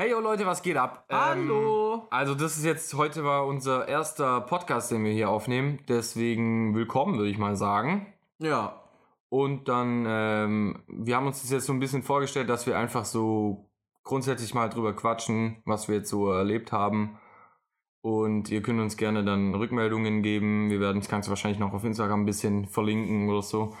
Hey yo Leute, was geht ab? Hallo. Ähm, also das ist jetzt, heute war unser erster Podcast, den wir hier aufnehmen. Deswegen willkommen, würde ich mal sagen. Ja. Und dann, ähm, wir haben uns das jetzt so ein bisschen vorgestellt, dass wir einfach so grundsätzlich mal drüber quatschen, was wir jetzt so erlebt haben. Und ihr könnt uns gerne dann Rückmeldungen geben. Wir werden das Ganze wahrscheinlich noch auf Instagram ein bisschen verlinken oder so.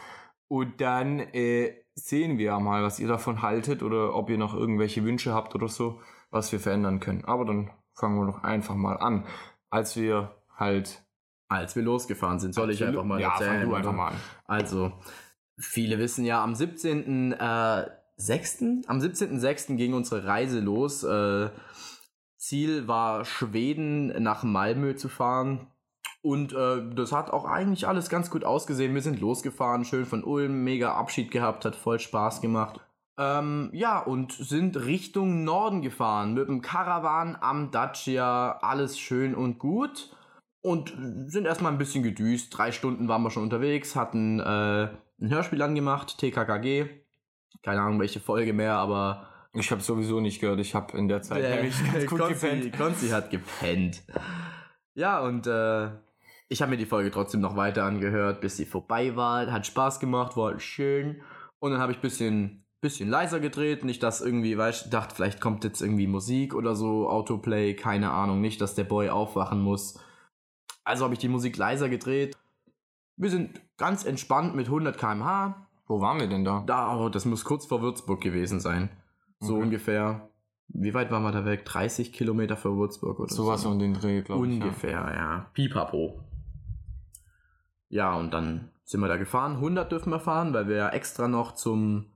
Und dann äh, sehen wir mal, was ihr davon haltet oder ob ihr noch irgendwelche Wünsche habt oder so, was wir verändern können. Aber dann fangen wir doch einfach mal an. Als wir halt. Als wir losgefahren sind, soll ich einfach mal ja, erzählen. fang du einfach mal an. Also, viele wissen ja, am 17. Äh, 6. Am 17.06. ging unsere Reise los. Äh, Ziel war Schweden nach Malmö zu fahren. Und äh, das hat auch eigentlich alles ganz gut ausgesehen. Wir sind losgefahren, schön von Ulm, mega Abschied gehabt, hat voll Spaß gemacht. Ähm, ja, und sind Richtung Norden gefahren mit dem Caravan am Dacia, alles schön und gut. Und sind erstmal ein bisschen gedüst. Drei Stunden waren wir schon unterwegs, hatten äh, ein Hörspiel angemacht, TKKG. Keine Ahnung, welche Folge mehr, aber Ich habe sowieso nicht gehört. Ich habe in der Zeit der nämlich ganz gut Konzi, gepennt. Konzi hat gepennt. Ja, und äh, ich habe mir die Folge trotzdem noch weiter angehört, bis sie vorbei war. Hat Spaß gemacht, war schön. Und dann habe ich ein bisschen, bisschen leiser gedreht. Nicht, dass irgendwie, weißt du, dachte, vielleicht kommt jetzt irgendwie Musik oder so, Autoplay, keine Ahnung. Nicht, dass der Boy aufwachen muss. Also habe ich die Musik leiser gedreht. Wir sind ganz entspannt mit 100 km/h. Wo waren wir denn da? Da, oh, das muss kurz vor Würzburg gewesen sein. So Okay. ungefähr. Wie weit waren wir da weg? 30 Kilometer vor Würzburg oder Sowas so? um den Dreh, glaube ich. Ungefähr, ja. Pipapo. Ja, und dann sind wir da gefahren. 100 dürfen wir fahren, weil wir ja extra noch zum,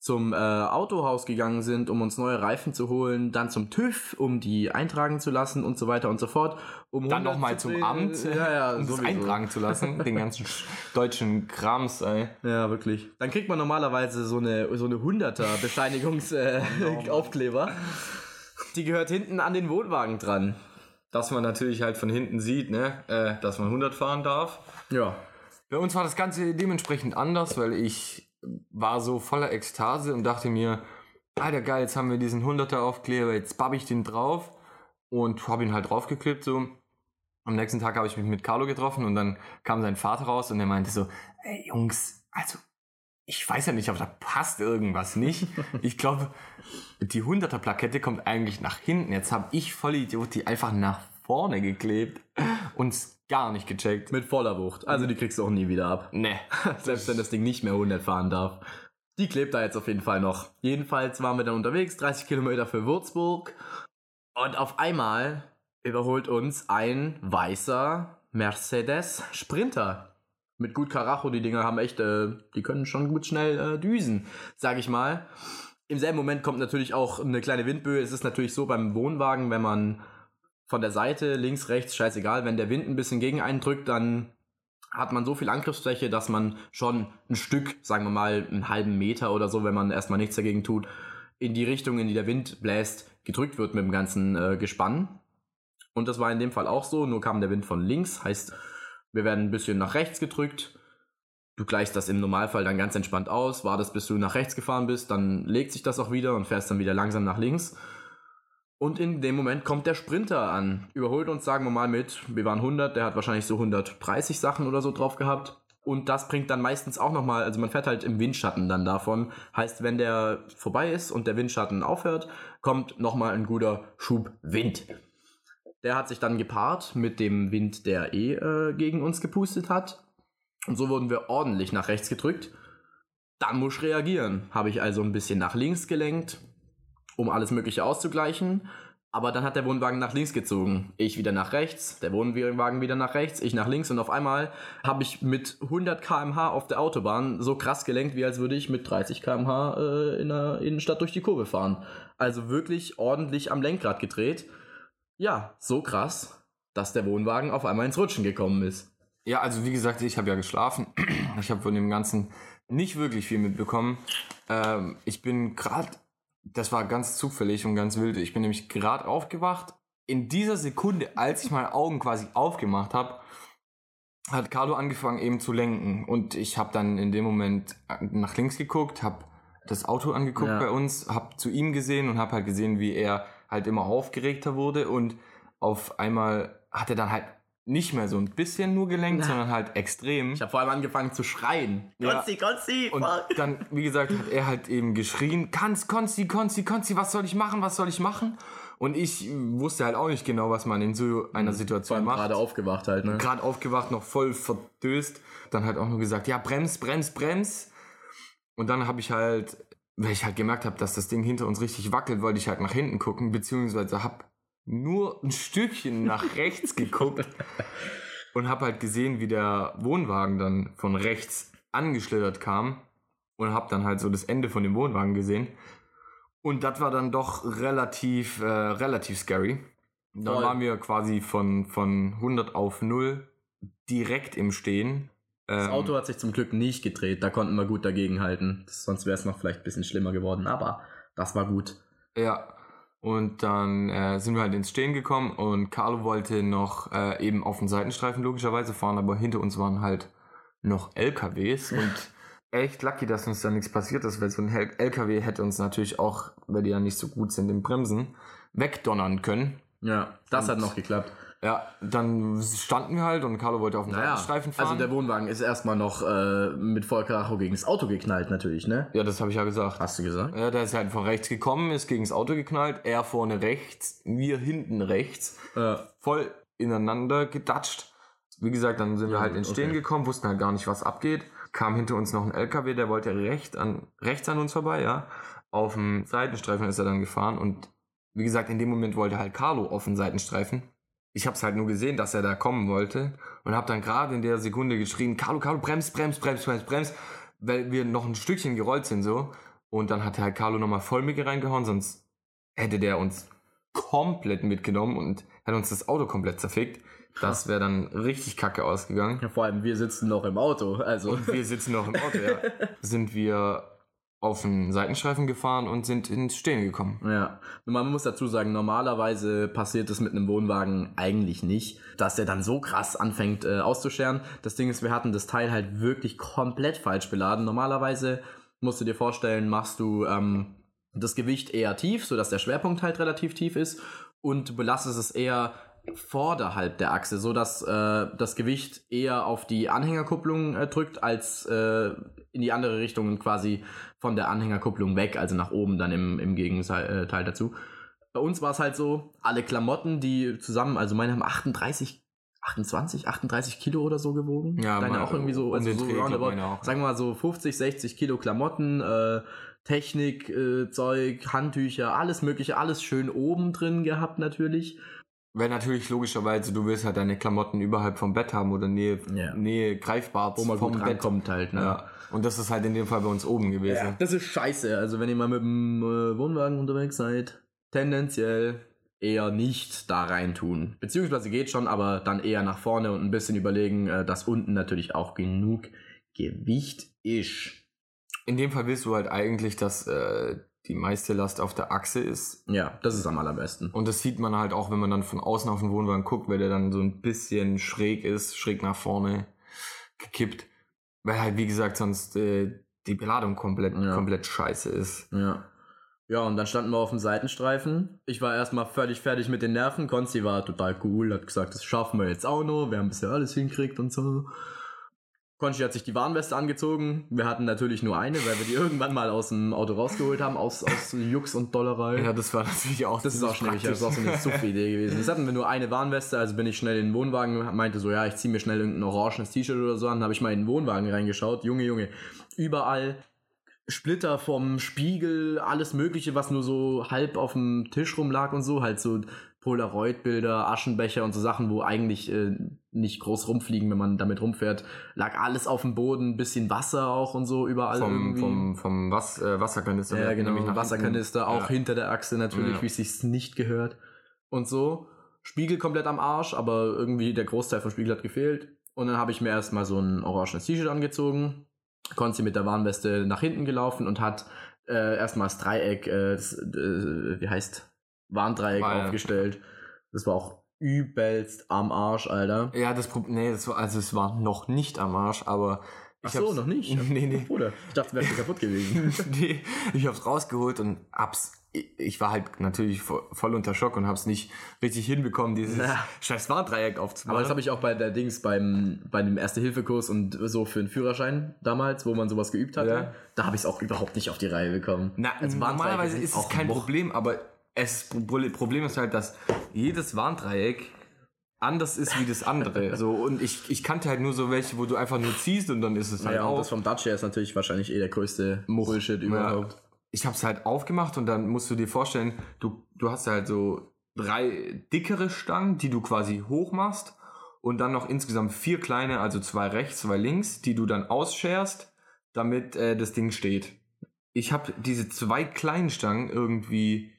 zum äh, Autohaus gegangen sind, um uns neue Reifen zu holen. Dann zum TÜV, um die eintragen zu lassen und so weiter und so fort. Um Dann 100 nochmal zu zum. Amt, Ja, ja, um das sowieso. eintragen zu lassen. Den ganzen sch- deutschen Krams, ey. Ja, wirklich. Dann kriegt man normalerweise so eine, so eine 100er Bescheinigungsaufkleber. Äh. Aufkleber. Die gehört hinten an den Wohnwagen dran. Dass man natürlich halt von hinten sieht, ne, äh, dass man 100 fahren darf. Ja. Bei uns war das Ganze dementsprechend anders, weil ich war so voller Ekstase und dachte mir, alter geil, jetzt haben wir diesen 100er Aufkleber, jetzt babb ich den drauf und habe ihn halt draufgeklebt so. Am nächsten Tag habe ich mich mit Carlo getroffen und dann kam sein Vater raus und er meinte so, ey Jungs, also ich weiß ja nicht, aber da passt irgendwas nicht. Ich glaube, die 100er Plakette kommt eigentlich nach hinten. Jetzt habe ich voll Idiot die einfach nach vorne geklebt und gar nicht gecheckt. Mit voller Wucht. Also die kriegst du auch nie wieder ab. Ne. Selbst wenn das Ding nicht mehr 100 fahren darf. Die klebt da jetzt auf jeden Fall noch. Jedenfalls waren wir dann unterwegs, 30 Kilometer für Würzburg. Und auf einmal überholt uns ein weißer Mercedes Sprinter. Mit gut Karacho, die Dinger haben echt, äh, die können schon gut schnell äh, düsen, sag ich mal. Im selben Moment kommt natürlich auch eine kleine Windböe. Es ist natürlich so beim Wohnwagen, wenn man von der Seite, links, rechts, scheißegal, wenn der Wind ein bisschen gegen einen drückt, dann hat man so viel Angriffsfläche, dass man schon ein Stück, sagen wir mal, einen halben Meter oder so, wenn man erstmal nichts dagegen tut, in die Richtung, in die der Wind bläst, gedrückt wird mit dem ganzen äh, Gespann. Und das war in dem Fall auch so, nur kam der Wind von links, heißt, wir werden ein bisschen nach rechts gedrückt. Du gleichst das im Normalfall dann ganz entspannt aus, wartest, bis du nach rechts gefahren bist, dann legt sich das auch wieder und fährst dann wieder langsam nach links. Und in dem Moment kommt der Sprinter an, überholt uns, sagen wir mal, mit, wir waren 100, der hat wahrscheinlich so 130 Sachen oder so drauf gehabt. Und das bringt dann meistens auch nochmal, also man fährt halt im Windschatten dann davon. Heißt, wenn der vorbei ist und der Windschatten aufhört, kommt nochmal ein guter Schub Wind. Der hat sich dann gepaart mit dem Wind, der eh äh, gegen uns gepustet hat. Und so wurden wir ordentlich nach rechts gedrückt. Dann muss ich reagieren. Habe ich also ein bisschen nach links gelenkt, um alles Mögliche auszugleichen. Aber dann hat der Wohnwagen nach links gezogen. Ich wieder nach rechts, der Wohnwagen wieder nach rechts, ich nach links und auf einmal habe ich mit 100 km/h auf der Autobahn so krass gelenkt, wie als würde ich mit 30 km/h äh, in der Innenstadt durch die Kurve fahren. Also wirklich ordentlich am Lenkrad gedreht. Ja, so krass, dass der Wohnwagen auf einmal ins Rutschen gekommen ist. Ja, also wie gesagt, ich habe ja geschlafen. Ich habe von dem Ganzen nicht wirklich viel mitbekommen. Ähm, ich bin gerade, das war ganz zufällig und ganz wild. Ich bin nämlich gerade aufgewacht. In dieser Sekunde, als ich meine Augen quasi aufgemacht habe, hat Carlo angefangen eben zu lenken. Und ich habe dann in dem Moment nach links geguckt, habe das Auto angeguckt Ja. bei uns, hab zu ihm gesehen und hab halt gesehen, wie er halt immer aufgeregter wurde und auf einmal hat er dann halt nicht mehr so ein bisschen nur gelenkt, Na. sondern halt extrem. Ich habe vor allem angefangen zu schreien. Ja. Konsti, Konsti, Und dann, wie gesagt, hat er halt eben geschrien, Kanz, Konzi, Konzi, Konzi, was soll ich machen, was soll ich machen? Und ich wusste halt auch nicht genau, was man in so einer Vor Situation macht. gerade aufgewacht halt, ne? gerade aufgewacht, noch voll verdöst. Dann halt auch nur gesagt, ja, brems, brems, brems. Und dann habe ich halt, weil ich halt gemerkt habe, dass das Ding hinter uns richtig wackelt, wollte ich halt nach hinten gucken, beziehungsweise habe nur ein Stückchen nach rechts geguckt und habe halt gesehen, wie der Wohnwagen dann von rechts angeschlittert kam und habe dann halt so das Ende von dem Wohnwagen gesehen. Und das war dann doch relativ, äh, relativ scary. Da Voll. waren wir quasi von, von 100 auf 0 direkt im Stehen. Das Ähm, Auto hat sich zum Glück nicht gedreht, da konnten wir gut dagegenhalten. Sonst wäre es noch vielleicht ein bisschen schlimmer geworden, aber das war gut. Ja. Und dann äh, sind wir halt ins Stehen gekommen und Carlo wollte noch äh, eben auf den Seitenstreifen logischerweise fahren, aber hinter uns waren halt noch LKWs und echt lucky, dass uns da nichts passiert ist, weil so ein LKW hätte uns natürlich auch, weil die ja nicht so gut sind im Bremsen, wegdonnern können. Ja, das Und- hat noch geklappt. Ja, dann standen wir halt und Carlo wollte auf den Naja, Seitenstreifen fahren. also der Wohnwagen ist erstmal noch äh, mit Vollkaracho gegen das Auto geknallt natürlich, ne? ja, das habe ich ja gesagt. Hast du gesagt? Ja, der ist halt von rechts gekommen, ist gegen das Auto geknallt, er vorne rechts, wir hinten rechts, Äh, voll ineinander gedatscht. Wie gesagt, dann sind wir Ja, halt ins Stehen okay. gekommen, wussten halt gar nicht, was abgeht. Kam hinter uns noch ein LKW, der wollte recht an, rechts an uns vorbei, ja. Auf dem Seitenstreifen ist er dann gefahren und wie gesagt, in dem Moment wollte halt Carlo auf den Seitenstreifen. Ich habe es halt nur gesehen, dass er da kommen wollte und habe dann gerade in der Sekunde geschrien, Carlo, Carlo, brems, brems, brems, brems, brems, weil wir noch ein Stückchen gerollt sind so. Und dann hat halt Carlo nochmal Vollmicke reingehauen, sonst hätte der uns komplett mitgenommen und hätte uns das Auto komplett zerfickt. Das wäre dann richtig kacke ausgegangen. ja, vor allem wir sitzen noch im Auto, also. Und wir sitzen noch im Auto, ja. Sind wir auf den Seitenstreifen gefahren und sind ins Stehen gekommen. Ja, man muss dazu sagen, normalerweise passiert es mit einem Wohnwagen eigentlich nicht, dass er dann so krass anfängt äh, auszuscheren. Das Ding ist, wir hatten das Teil halt wirklich komplett falsch beladen. Normalerweise musst du dir vorstellen, machst du ähm, das Gewicht eher tief, sodass der Schwerpunkt halt relativ tief ist und belastest es eher vorderhalb der Achse, sodass äh, das Gewicht eher auf die Anhängerkupplung äh, drückt, als äh, in die andere Richtung und quasi von der Anhängerkupplung weg, also nach oben dann im, im Gegenteil äh, dazu. Bei uns war es halt so, alle Klamotten, die zusammen, also meine haben 38, 28, 38 Kilo oder so gewogen. Ja, Deine meine- auch irgendwie so, also so glaub roundabout, sagen wir mal so 50, 60 Kilo Klamotten, äh, Technik, äh, Zeug, Handtücher, alles mögliche, alles schön oben drin gehabt natürlich. Weil natürlich logischerweise, du willst halt deine Klamotten überhalb vom Bett haben oder Nähe, Ja. Nähe greifbar Wo man vom gut Bett. rankommt halt, ne? Ja. Und das ist halt in dem Fall bei uns oben gewesen. Ja, das ist scheiße. Also wenn ihr mal mit dem äh, Wohnwagen unterwegs seid, tendenziell eher nicht da rein tun. Beziehungsweise geht schon, aber dann eher nach vorne und ein bisschen überlegen, äh, dass unten natürlich auch genug Gewicht ist. In dem Fall willst du halt eigentlich, dass äh, die meiste Last auf der Achse ist. Ja, das ist am allerbesten. Und das sieht man halt auch, wenn man dann von außen auf den Wohnwagen guckt, weil der dann so ein bisschen schräg ist, schräg nach vorne gekippt. Weil halt, wie gesagt, sonst äh, die Beladung komplett, Ja. komplett scheiße ist. Ja. Ja, und dann standen wir auf dem Seitenstreifen. Ich war erstmal völlig fertig mit den Nerven. Konzi war total cool, hat gesagt, das schaffen wir jetzt auch noch. Wir haben bisher alles hinkriegt und so. Konzi hat sich die Warnweste angezogen. Wir hatten natürlich nur eine, weil wir die irgendwann mal aus dem Auto rausgeholt haben, aus, aus Jux und Dollerei. Ja, das war natürlich auch Das ist auch schnell, das ist auch so eine Suff-Idee gewesen. Jetzt hatten wir nur eine Warnweste, also bin ich schnell in den Wohnwagen, meinte so, ja, ich ziehe mir schnell irgendein orangenes T-Shirt oder so an, habe ich mal in den Wohnwagen reingeschaut. Junge, Junge, überall Splitter vom Spiegel, alles mögliche, was nur so halb auf dem Tisch rumlag und so, halt so Polaroid-Bilder, Aschenbecher und so Sachen, wo eigentlich äh, nicht groß rumfliegen, wenn man damit rumfährt, lag alles auf dem Boden, bisschen Wasser auch und so überall vom, irgendwie. vom, vom Was, äh, Wasserkanister. Ja, der genau. Wasserkanister hinten- auch Ja. hinter der Achse natürlich, Ja. wie es sich nicht gehört. Und so. Spiegel komplett am Arsch, aber irgendwie der Großteil vom Spiegel hat gefehlt. Und dann habe ich mir erstmal so ein orangenes T-Shirt angezogen, konnte sie mit der Warnweste nach hinten gelaufen und hat äh, erstmal das Dreieck, äh, das, äh, wie heißt, Warndreieck War ja. aufgestellt. Das war auch übelst am Arsch, Alter. Ja, das Problem, nee, das war, also es war noch nicht am Arsch, aber Ach so, noch nicht. Nee, nee. Bruder, ich dachte, wäre kaputt gewesen. nee, ich hab's rausgeholt und hab's. Ich war halt natürlich vo- voll unter Schock und hab's nicht richtig hinbekommen, dieses Ja. scheiß Warndreieck aufzumachen. Aber das habe ich auch bei der Dings beim, bei dem Erste-Hilfe-Kurs und so für den Führerschein damals, wo man sowas geübt hatte. Ja. Da habe ich es auch überhaupt nicht auf die Reihe bekommen. Na, Also normalerweise ist es kein. Problem, aber es Pro- Problem ist halt, dass jedes Warndreieck anders ist wie das andere. so und ich, ich kannte halt nur so welche, wo du einfach nur ziehst und dann ist es halt Ja, und auch. das vom Dacia ist natürlich wahrscheinlich eh der größte Bullshit überhaupt. ich habe es halt aufgemacht und dann musst du dir vorstellen, du, du hast halt so drei dickere Stangen, die du quasi hoch machst und dann noch insgesamt vier kleine, also zwei rechts, zwei links, die du dann ausscherst, damit äh, das Ding steht. Ich habe diese zwei kleinen Stangen irgendwie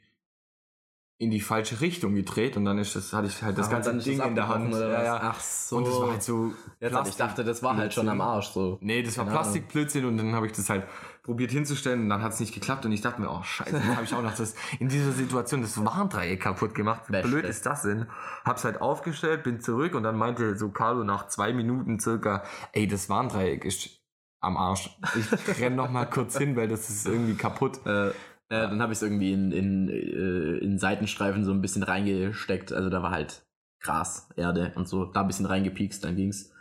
in die falsche Richtung gedreht und dann ist das hatte ich halt das Ah, ganze dann Ding das in der Hand. Ja, ja. Ach so. Und das war halt so Jetzt, ich dachte, das war halt schon am Arsch so. Nee, das war Keine Plastikblödsinn und dann habe ich das halt probiert hinzustellen und dann hat es nicht geklappt und ich dachte mir, oh scheiße, jetzt habe ich auch noch das in dieser Situation das Warndreieck kaputt gemacht. Wie blöd ist das denn? Hab's halt aufgestellt, bin zurück und dann meinte so Carlo nach zwei Minuten circa, ey, das Warndreieck ist am Arsch. Ich renn noch mal kurz hin, weil das ist irgendwie kaputt. Äh, äh, dann habe ich es irgendwie in, in, äh, in Seitenstreifen so ein bisschen reingesteckt. Also da war halt Gras, Erde und so. Da ein bisschen reingepiekst, dann ging's.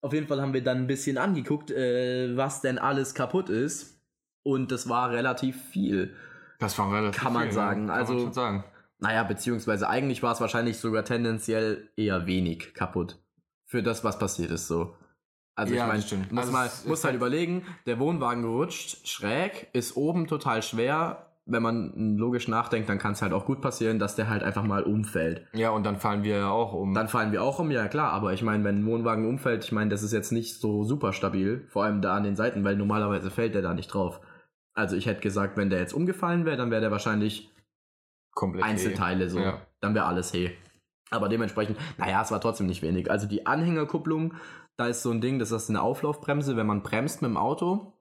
Auf jeden Fall haben wir dann ein bisschen angeguckt, äh, was denn alles kaputt ist. Und das war relativ viel. Das war relativ Kann man viel, sagen, Kann also- man schon sagen. Naja, beziehungsweise eigentlich war es wahrscheinlich sogar tendenziell eher wenig kaputt. Für das, was passiert ist, so. Also Ja, ich meine, stimmt. muss Also mal, muss halt überlegen, der Wohnwagen rutscht schräg, ist oben total schwer. Wenn man logisch nachdenkt, dann kann es halt auch gut passieren, dass der halt einfach mal umfällt. Ja, und dann fallen wir ja auch um. Dann fallen wir auch um, ja klar, aber ich meine, wenn ein Wohnwagen umfällt, ich meine, das ist jetzt nicht so super stabil, vor allem da an den Seiten, weil normalerweise fällt der da nicht drauf. Also ich hätte gesagt, wenn der jetzt umgefallen wäre, dann wäre der wahrscheinlich komplett Einzelteile so. Ja. Dann wäre alles hey. Aber dementsprechend, naja, es war trotzdem nicht wenig. Also die Anhängerkupplung, da ist so ein Ding, das ist eine Auflaufbremse. Wenn man bremst mit dem Auto,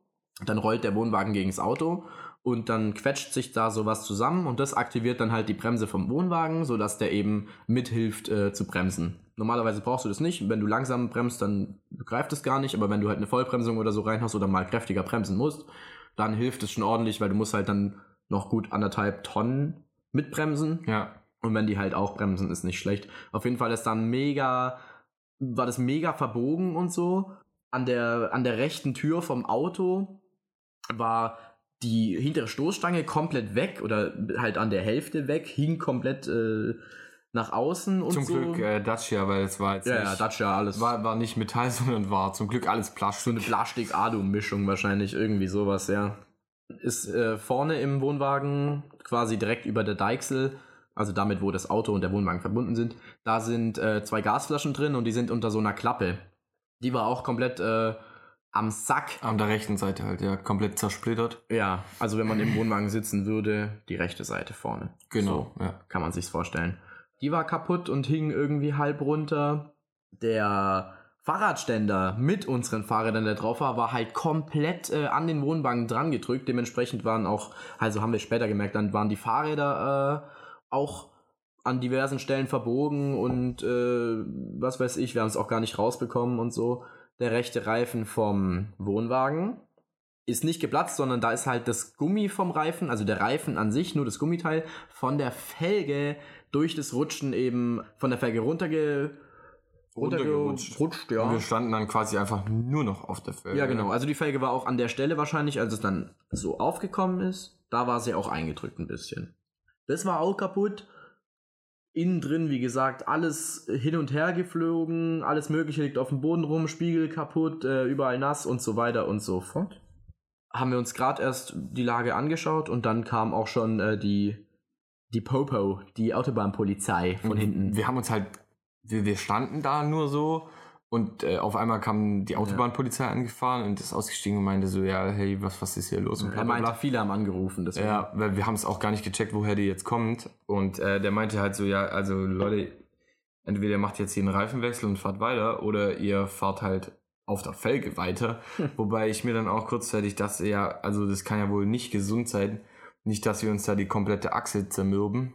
dann rollt der Wohnwagen gegen das Auto und dann quetscht sich da sowas zusammen und das aktiviert dann halt die Bremse vom Wohnwagen, sodass der eben mithilft äh, zu bremsen. Normalerweise brauchst du das nicht. Wenn du langsam bremst, dann greift es gar nicht. Aber wenn du halt eine Vollbremsung oder so reinhast oder mal kräftiger bremsen musst, dann hilft es schon ordentlich, weil du musst halt dann noch gut anderthalb Tonnen mitbremsen. Ja. Und wenn die halt auch bremsen, ist nicht schlecht. Auf jeden Fall ist dann mega, war das mega verbogen und so. An der, an der rechten Tür vom Auto war die hintere Stoßstange komplett weg oder halt an der Hälfte weg, hing komplett äh, nach außen und Zum so. Glück äh, Dacia, weil es war jetzt ja, ja, nicht, Dacia, alles. war, war nicht Metall, sondern war zum Glück alles Plastik. so eine Plastik-Adu-Mischung wahrscheinlich, irgendwie sowas, ja. Ist äh, vorne im Wohnwagen quasi direkt über der Deichsel, also damit, wo das Auto und der Wohnwagen verbunden sind, da sind äh, zwei Gasflaschen drin und die sind unter so einer Klappe. Die war auch komplett äh, am Sack. An der rechten Seite halt, ja, komplett zersplittert. Ja, also wenn man im Wohnwagen sitzen würde, die rechte Seite vorne. Genau, ja. kann man sich's vorstellen. Die war kaputt und hing irgendwie halb runter. Der Fahrradständer mit unseren Fahrrädern, der drauf war, war halt komplett äh, an den Wohnwagen dran gedrückt. Dementsprechend waren auch, also haben wir später gemerkt, dann waren die Fahrräder äh, auch an diversen Stellen verbogen und äh, was weiß ich, wir haben es auch gar nicht rausbekommen und so. Der rechte Reifen vom Wohnwagen ist nicht geplatzt, sondern da ist halt das Gummi vom Reifen, also der Reifen an sich, nur das Gummiteil, von der Felge durch das Rutschen eben von der Felge runterge Runtergerutscht. runtergerutscht, Und ja. wir standen dann quasi einfach nur noch auf der Felge. Ja, genau. Also die Felge war auch an der Stelle wahrscheinlich, als es dann so aufgekommen ist. Da war sie auch eingedrückt ein bisschen. Das war auch kaputt. Innen drin, wie gesagt, alles hin und her geflogen, alles Mögliche liegt auf dem Boden rum, Spiegel kaputt, äh, überall nass und so weiter und so fort. Haben wir uns gerade erst die Lage angeschaut und dann kam auch schon äh, die, die Popo, die Autobahnpolizei von Und hinten. Wir haben uns halt, wir, wir standen da nur so und äh, auf einmal kam die Autobahnpolizei angefahren und ist ausgestiegen und meinte so, ja, hey, was, was ist hier los? Und er meinte, viele haben angerufen. Deswegen. Ja, weil wir haben es auch gar nicht gecheckt, woher die jetzt kommt. Und äh, der meinte halt so, ja, also Leute, entweder ihr macht jetzt hier einen Reifenwechsel und fahrt weiter oder ihr fahrt halt auf der Felge weiter. Wobei ich mir dann auch kurzzeitig dachte, ja, also das kann ja wohl nicht gesund sein. Nicht, dass wir uns da die komplette Achse zermürben.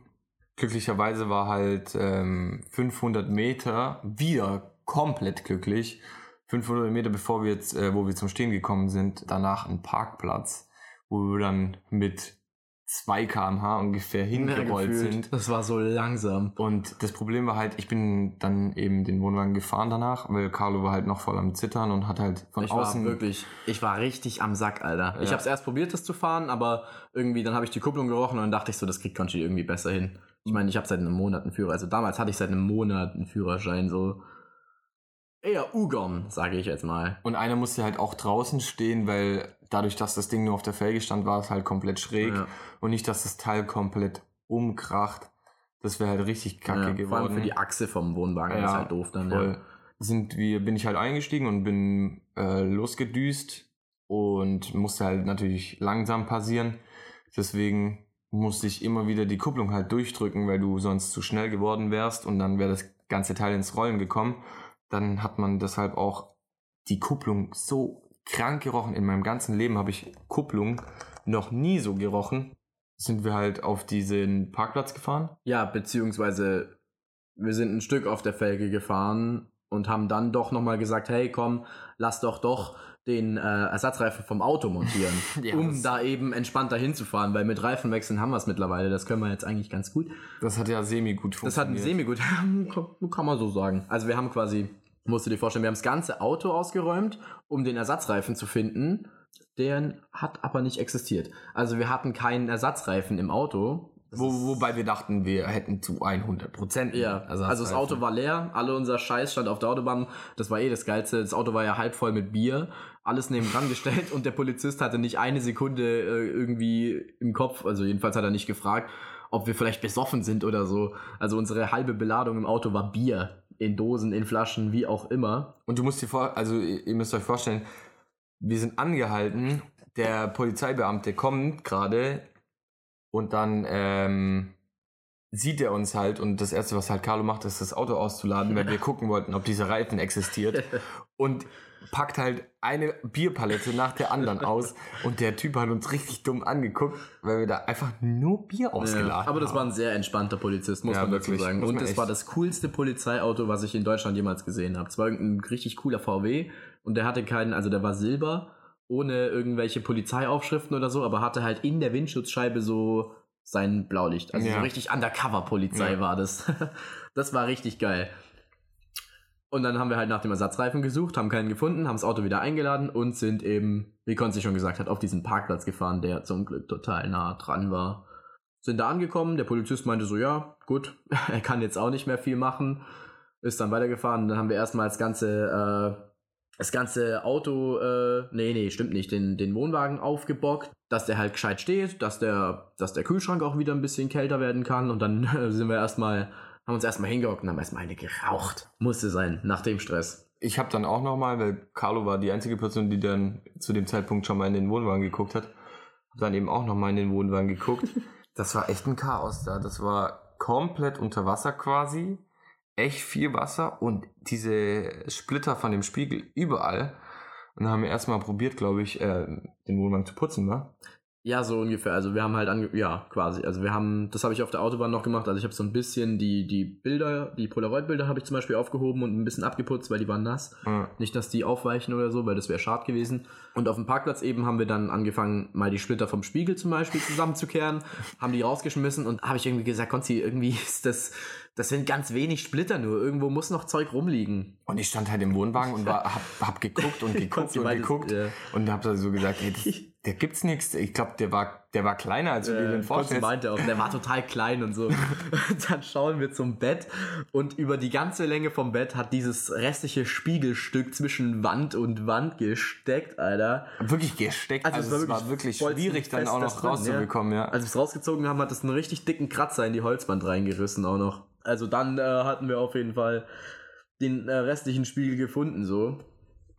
Glücklicherweise war halt ähm, 500 Meter wieder komplett glücklich. 500 Meter bevor wir jetzt, äh, wo wir zum Stehen gekommen sind, danach ein Parkplatz, wo wir dann mit 2 km/h ungefähr hingerollt sind. Das war so langsam. Und das Problem war halt, ich bin dann eben den Wohnwagen gefahren danach, weil Carlo war halt noch voll am Zittern und hat halt von Ich außen. war wirklich, ich war richtig am Sack, Alter. Ich Ja. hab's erst probiert, das zu fahren, aber irgendwie, dann habe ich die Kupplung gerochen und dann dachte ich so, das kriegt Conchi irgendwie besser hin. Ich meine, ich habe seit einem Monat einen Führer, also damals hatte ich seit einem Monat einen Führerschein, so eher Ugon, sage ich jetzt mal. Und einer musste halt auch draußen stehen, weil dadurch, dass das Ding nur auf der Felge stand, war es halt komplett schräg. Ja. Und nicht, dass das Teil komplett umkracht. Das wäre halt richtig kacke Ja, geworden. vor allem für die Achse vom Wohnwagen Ja, ist halt doof dann. Voll. Ja. Sind wir, bin ich halt eingestiegen und bin äh, losgedüst und musste halt natürlich langsam passieren. Deswegen musste ich immer wieder die Kupplung halt durchdrücken, weil du sonst zu schnell geworden wärst und dann wäre das ganze Teil ins Rollen gekommen. Dann hat man deshalb auch die Kupplung so krank gerochen. In meinem ganzen Leben habe ich Kupplung noch nie so gerochen. Sind wir halt auf diesen Parkplatz gefahren. ja, beziehungsweise wir sind ein Stück auf der Felge gefahren und haben dann doch nochmal gesagt, hey komm, lass doch doch den äh, Ersatzreifen vom Auto montieren, Ja, um da eben entspannter hinzufahren, weil mit Reifenwechseln haben wir es mittlerweile, das können wir jetzt eigentlich ganz gut. Das hat ja semi gut Das hat ein funktioniert. semi gut, kann man so sagen. Also wir haben quasi, musst du dir vorstellen, wir haben das ganze Auto ausgeräumt, um den Ersatzreifen zu finden. Der hat aber nicht existiert. Also wir hatten keinen Ersatzreifen im Auto. Wo, wobei wir dachten, wir hätten zu 100 Prozent. ja, also, das Auto war leer, alle unser Scheiß stand auf der Autobahn. Das war eh das Geilste. Das Auto war ja halb voll mit Bier, alles neben dran gestellt und der Polizist hatte nicht eine Sekunde äh, irgendwie im Kopf, also jedenfalls hat er nicht gefragt, ob wir vielleicht besoffen sind oder so. Also unsere halbe Beladung im Auto war Bier. In Dosen, in Flaschen, wie auch immer. Und du musst dir vor, also ihr müsst euch vorstellen, wir sind angehalten, der Polizeibeamte kommt gerade und dann ähm, sieht er uns halt und das erste, was halt Carlo macht, ist das Auto auszuladen, weil wir gucken wollten, ob dieser Reifen existiert und packt halt eine Bierpalette nach der anderen aus und der Typ hat uns richtig dumm angeguckt, weil wir da einfach nur Bier ausgeladen Ja, aber das haben. war ein sehr entspannter Polizist, muss Ja, man dazu wirklich, sagen. Und das echt- war das coolste Polizeiauto, was ich in Deutschland jemals gesehen habe. Es war irgendein richtig cooler VW und der hatte keinen, also der war silber, ohne irgendwelche Polizeiaufschriften oder so, aber hatte halt in der Windschutzscheibe so sein Blaulicht. Also Ja. so richtig Undercover-Polizei war das. das war richtig geil. Und dann haben wir halt nach dem Ersatzreifen gesucht, haben keinen gefunden, haben das Auto wieder eingeladen und sind eben, wie Konzi schon gesagt hat, auf diesen Parkplatz gefahren, der zum Glück total nah dran war. Sind da angekommen, der Polizist meinte so, ja, gut, er kann jetzt auch nicht mehr viel machen, ist dann weitergefahren. Dann haben wir erstmal das ganze, äh, das ganze Auto, äh, nee, nee, stimmt nicht, den, den Wohnwagen aufgebockt, dass der halt gescheit steht, dass der, dass der Kühlschrank auch wieder ein bisschen kälter werden kann und dann äh, sind wir erstmal, haben uns erstmal hingehockt und haben erstmal eine geraucht. Musste sein, nach dem Stress. ich habe dann auch nochmal, weil Carlo war die einzige Person, die dann zu dem Zeitpunkt schon mal in den Wohnwagen geguckt hat, hab dann eben auch nochmal in den Wohnwagen geguckt. Das war echt ein Chaos da. Das war komplett unter Wasser quasi. Echt viel Wasser und diese Splitter von dem Spiegel überall. Und dann haben wir erstmal probiert, glaube ich, äh, den Wohnwagen zu putzen, wa? Ja, so ungefähr. Also wir haben halt ange ja, quasi. Also wir haben, das habe ich auf der Autobahn noch gemacht. Also ich habe so ein bisschen die, die Bilder, die Polaroid-Bilder habe ich zum Beispiel aufgehoben und ein bisschen abgeputzt, weil die waren nass. Ja. Nicht, dass die aufweichen oder so, weil das wäre schad gewesen. Und auf dem Parkplatz eben haben wir dann angefangen, mal die Splitter vom Spiegel zum Beispiel zusammenzukehren, haben die rausgeschmissen und habe ich irgendwie gesagt, Konzi, irgendwie ist das, das sind ganz wenig Splitter nur. Irgendwo muss noch Zeug rumliegen. Und ich stand halt im Wohnwagen und war, hab, hab geguckt und geguckt und meinte, geguckt. ja. Und hab so gesagt, ey, das, der gibt's nichts. Ich glaube, der war, der war kleiner, als du dir den Konzi vorstellst. meinte auch, der war total klein und so. dann schauen wir zum Bett und über die ganze Länge vom Bett hat dieses restliche Spiegelstück zwischen Wand und Wand gesteckt, Alter. Wirklich gesteckt. Also Also, es war war wirklich wirklich schwierig, dann auch noch drin, rauszubekommen, ja. Als wir es rausgezogen haben, hat es einen richtig dicken Kratzer in die Holzwand reingerissen auch noch. Also dann äh, hatten wir auf jeden Fall den äh, restlichen Spiegel gefunden, so.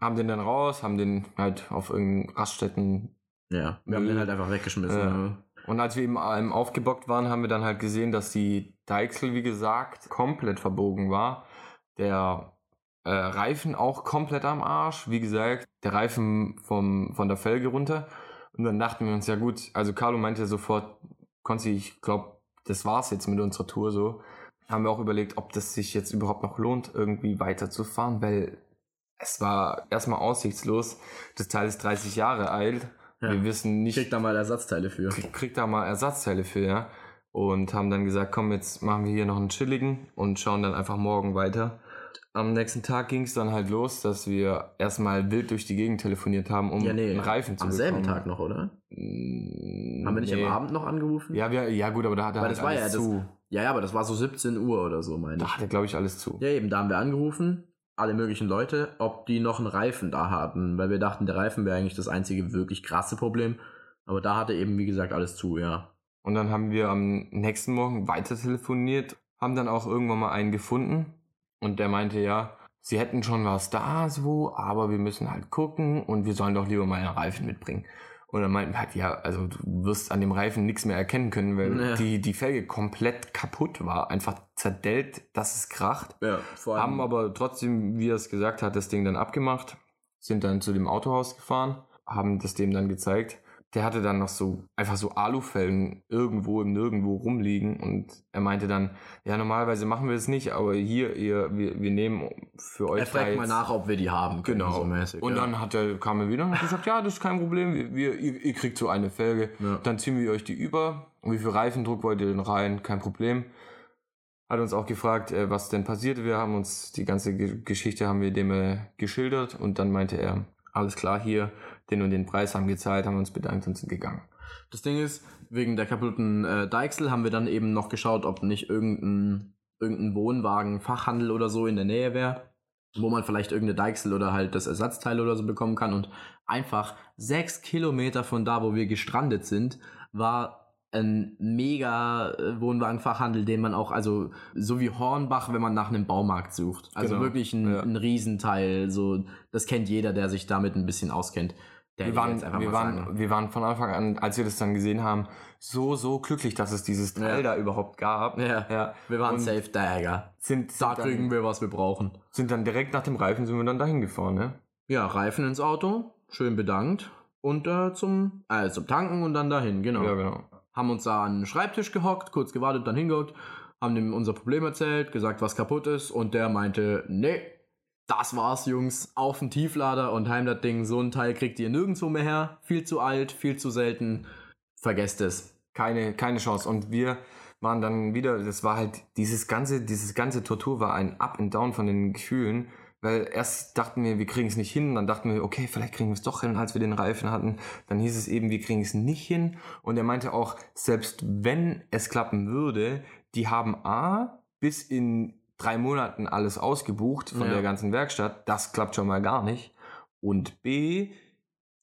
haben den dann raus, haben den halt auf irgendeinen Raststätten. Ja, wir haben den halt einfach weggeschmissen. Ja. Ja. Und als wir eben aufgebockt waren, haben wir dann halt gesehen, dass die Deichsel, wie gesagt, komplett verbogen war. Der äh, Reifen auch komplett am Arsch. Wie gesagt, der Reifen vom, von der Felge runter. Und dann dachten wir uns, ja gut, also Carlo meinte sofort, Konzi, ich glaube, das war's jetzt mit unserer Tour so. Haben wir auch überlegt, ob das sich jetzt überhaupt noch lohnt, irgendwie weiterzufahren, weil es war erstmal aussichtslos. Das Teil ist 30 Jahre alt. Ja. Wir wissen nicht, Kriegt da mal Ersatzteile für. krieg, krieg da mal Ersatzteile für, ja. Und haben dann gesagt, komm, jetzt machen wir hier noch einen chilligen und schauen dann einfach morgen weiter. Am nächsten Tag ging es dann halt los, dass wir erstmal wild durch die Gegend telefoniert haben, um Ja, nee. einen Reifen zu Am bekommen. selben Tag noch, oder? Mm, Haben wir nicht nee. am Abend noch angerufen? Ja, wir, ja gut, aber da hat er halt das war ja alles das. zu. Ja, ja, aber das war so 17 Uhr oder so, meine Da ich. hat er, glaube ich, alles zu. Ja, eben, da haben wir angerufen, alle möglichen Leute, ob die noch einen Reifen da hatten, weil wir dachten, der Reifen wäre eigentlich das einzige wirklich krasse Problem. Aber da hatte eben, wie gesagt, alles zu, ja. Und dann haben wir am nächsten Morgen weiter telefoniert, haben dann auch irgendwann mal einen gefunden und der meinte, ja, sie hätten schon was da, so, aber wir müssen halt gucken und wir sollen doch lieber mal einen Reifen mitbringen. Und dann meinten halt, ja, also du wirst an dem Reifen nichts mehr erkennen können, weil Ja. die, die Felge komplett kaputt war, einfach zerdellt, dass es kracht. Ja, vor Haben aber trotzdem, wie er es gesagt hat, das Ding dann abgemacht, sind dann zu dem Autohaus gefahren, haben das dem dann gezeigt. Der hatte dann noch so einfach so Alufällen irgendwo im Nirgendwo rumliegen und er meinte dann, ja normalerweise machen wir es nicht, aber hier ihr, wir, wir nehmen für euch er fragt mal nach, ob wir die haben können, Genau. so mäßig. und ja. dann hat er, kam er wieder und hat gesagt, ja, das ist kein Problem, wir, wir, ihr, ihr kriegt so eine Felge, Ja. dann ziehen wir euch die über. Und wie viel Reifendruck wollt ihr denn rein? Kein Problem. Hat uns auch gefragt, äh, was denn passiert. Wir haben uns die ganze Ge Geschichte haben wir dem äh, geschildert und dann meinte er, alles klar, hier, den und den Preis haben gezahlt, haben uns bedankt und sind gegangen. Das Ding ist, wegen der kaputten äh, Deichsel haben wir dann eben noch geschaut, ob nicht irgendein, irgendein Wohnwagen, Fachhandel oder so in der Nähe wäre, wo man vielleicht irgendeine Deichsel oder halt das Ersatzteil oder so bekommen kann. Und einfach sechs Kilometer von da, wo wir gestrandet sind, war ein mega äh, Wohnwagenfachhandel, den man auch, also so wie Hornbach, wenn man nach einem Baumarkt sucht. Also Genau, wirklich ein, ja. ein Riesenteil. So, das kennt jeder, der sich damit ein bisschen auskennt. Der Wir waren, wir, waren, sagen. wir waren von Anfang an, als wir das dann gesehen haben, so, so glücklich, dass es dieses Teil Ja. da überhaupt gab. Ja, ja. wir waren Und safe Dagger. Sind, Da sind, kriegen dann, wir, was wir brauchen. sind dann direkt nach dem Reifen sind wir dann dahin gefahren, ne? Ja, Reifen ins Auto, schön bedankt und äh, zum, äh, zum Tanken und dann dahin, genau. Ja, genau. Haben uns da an den Schreibtisch gehockt, kurz gewartet, dann hingehockt, haben ihm unser Problem erzählt, gesagt, was kaputt ist und der meinte, nee, das war's, Jungs, auf den Tieflader und heim das Ding, so ein Teil kriegt ihr nirgendwo mehr her, viel zu alt, viel zu selten, vergesst es. keine, keine Chance. Und wir waren dann wieder, das war halt, dieses ganze, dieses ganze Tortur war ein Up and Down von den Gefühlen, weil erst dachten wir, wir kriegen es nicht hin, dann dachten wir, okay, vielleicht kriegen wir es doch hin, als wir den Reifen hatten. Dann hieß es eben, wir kriegen es nicht hin. Und er meinte auch, selbst wenn es klappen würde, die haben A, bis in drei Monaten alles ausgebucht von Ja. der ganzen Werkstatt. Das klappt schon mal gar nicht. Und B,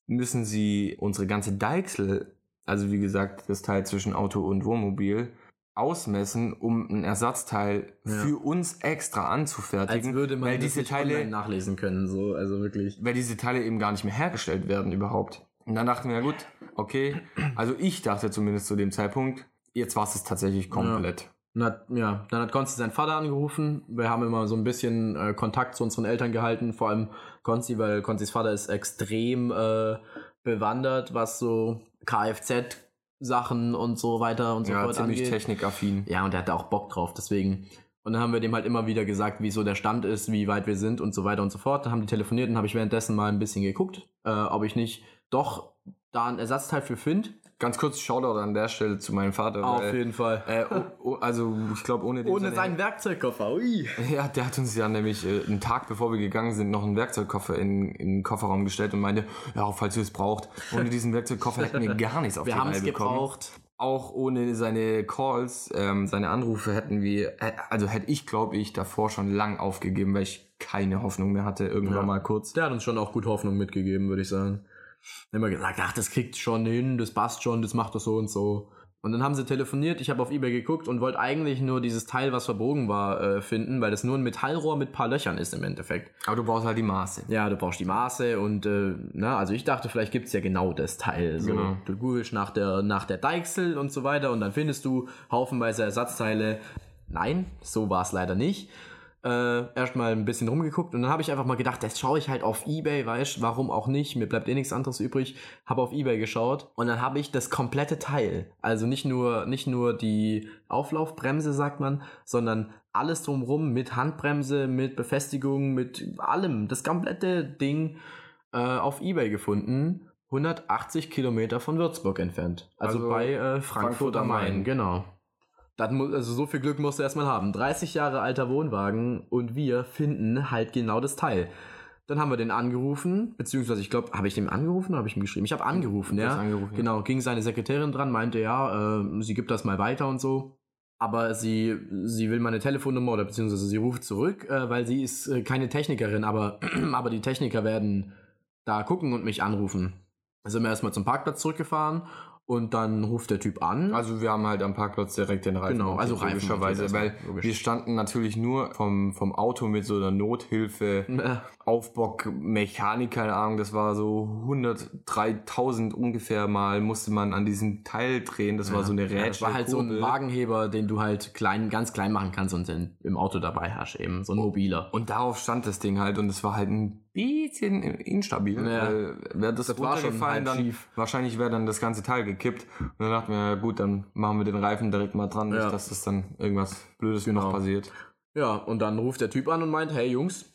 müssen sie unsere ganze Deichsel, also wie gesagt, das Teil zwischen Auto und Wohnmobil, ausmessen, um ein Ersatzteil Ja. für uns extra anzufertigen, Als würde man weil diese Teile, nachlesen können, so, also wirklich. weil diese Teile eben gar nicht mehr hergestellt werden überhaupt. Und dann dachten wir, ja gut, okay, also ich dachte zumindest zu dem Zeitpunkt, jetzt war es tatsächlich komplett. Dann hat, ja, dann hat Konsti seinen Vater angerufen. Wir haben immer so ein bisschen äh, Kontakt zu unseren Eltern gehalten, vor allem Konsti, weil Konstis Vater ist extrem äh, bewandert, was so Kfz-Sachen und so weiter und so Ja, fort ziemlich angeht. technikaffin. Ja, und er hatte auch Bock drauf, deswegen. Und dann haben wir dem halt immer wieder gesagt, wie so der Stand ist, wie weit wir sind und so weiter und so fort. Dann haben die telefoniert und habe ich währenddessen mal ein bisschen geguckt, äh, ob ich nicht doch da ein Ersatzteil für finde. Ganz kurz Shoutout an der Stelle zu meinem Vater. Auf weil, jeden Fall. äh, oh, oh, also ich glaube, ohne den Ohne seine- seinen Werkzeugkoffer. Ui. Ja, der hat uns ja nämlich äh, einen Tag bevor wir gegangen sind, noch einen Werkzeugkoffer in, in den Kofferraum gestellt und meinte, ja, falls ihr es braucht. Ohne diesen Werkzeugkoffer hätten wir gar nichts auf Wir die haben Reihe es bekommen. gebraucht. Auch ohne seine Calls, ähm, seine Anrufe hätten wir, äh, also hätte ich, glaube ich, davor schon lang aufgegeben, weil ich keine Hoffnung mehr hatte, irgendwann Ja. mal kurz. Der hat uns schon auch gut Hoffnung mitgegeben, würde ich sagen. Immer gesagt, ach, das kriegt schon hin, das passt schon, das macht das so und so. Und dann haben sie telefoniert, ich habe auf Ebay geguckt und wollte eigentlich nur dieses Teil, was verbogen war, äh, finden, weil das nur ein Metallrohr mit paar Löchern ist im Endeffekt. Aber du brauchst halt die Maße. Ja, du brauchst die Maße und, äh, na, also ich dachte, vielleicht gibt's ja genau das Teil. So, Genau. Du googelst nach der, nach der Deichsel und so weiter und dann findest du haufenweise Ersatzteile. Nein, so war's leider nicht. Äh, erstmal ein bisschen rumgeguckt und dann habe ich einfach mal gedacht, das schaue ich halt auf Ebay, weißt warum auch nicht, mir bleibt eh nichts anderes übrig, habe auf Ebay geschaut und dann habe ich das komplette Teil, also nicht nur, nicht nur die Auflaufbremse, sagt man, sondern alles drumrum mit Handbremse, mit Befestigung, mit allem, das komplette Ding äh, auf Ebay gefunden. 180 Kilometer von Würzburg entfernt. Also, Also bei äh, Frankfurt, Frankfurt am Main. genau. Muss, also so viel Glück musst du erstmal haben. 30 Jahre alter Wohnwagen und wir finden halt genau das Teil. Dann haben wir den angerufen, beziehungsweise ich glaube, habe ich dem angerufen oder habe ich ihm geschrieben? Ich habe angerufen, ja. angerufen. Genau, ging seine Sekretärin dran, meinte ja, äh, sie gibt das mal weiter und so. Aber sie, sie will meine Telefonnummer oder beziehungsweise sie ruft zurück, äh, weil sie ist äh, keine Technikerin, aber, aber die Techniker werden da gucken und mich anrufen. Also sind wir erstmal zum Parkplatz zurückgefahren und dann ruft der Typ an. Also wir haben halt am Parkplatz direkt den Reifen. Genau, also Reifen logischerweise, weil logisch. wir standen natürlich nur vom, vom Auto mit so einer Nothilfe, Aufbock, Mechanik, keine Ahnung, das war so 103.000 ungefähr mal musste man an diesem Teil drehen, das war so eine ja, Rätsel. das war halt so ein Wagenheber, den du halt klein, ganz klein machen kannst und den im Auto dabei hast eben, so ein mobiler. Und darauf stand das Ding halt und es war halt ein bisschen instabil. Ja. Wäre das, Das runtergefallen, dann schief. wahrscheinlich wäre dann das ganze Teil gekippt. Und dann dachten wir, ja gut, dann machen wir den Reifen direkt mal dran, Ja. nicht, dass das dann irgendwas Blödes Genau. noch passiert. Ja, und dann ruft der Typ an und meint, hey Jungs,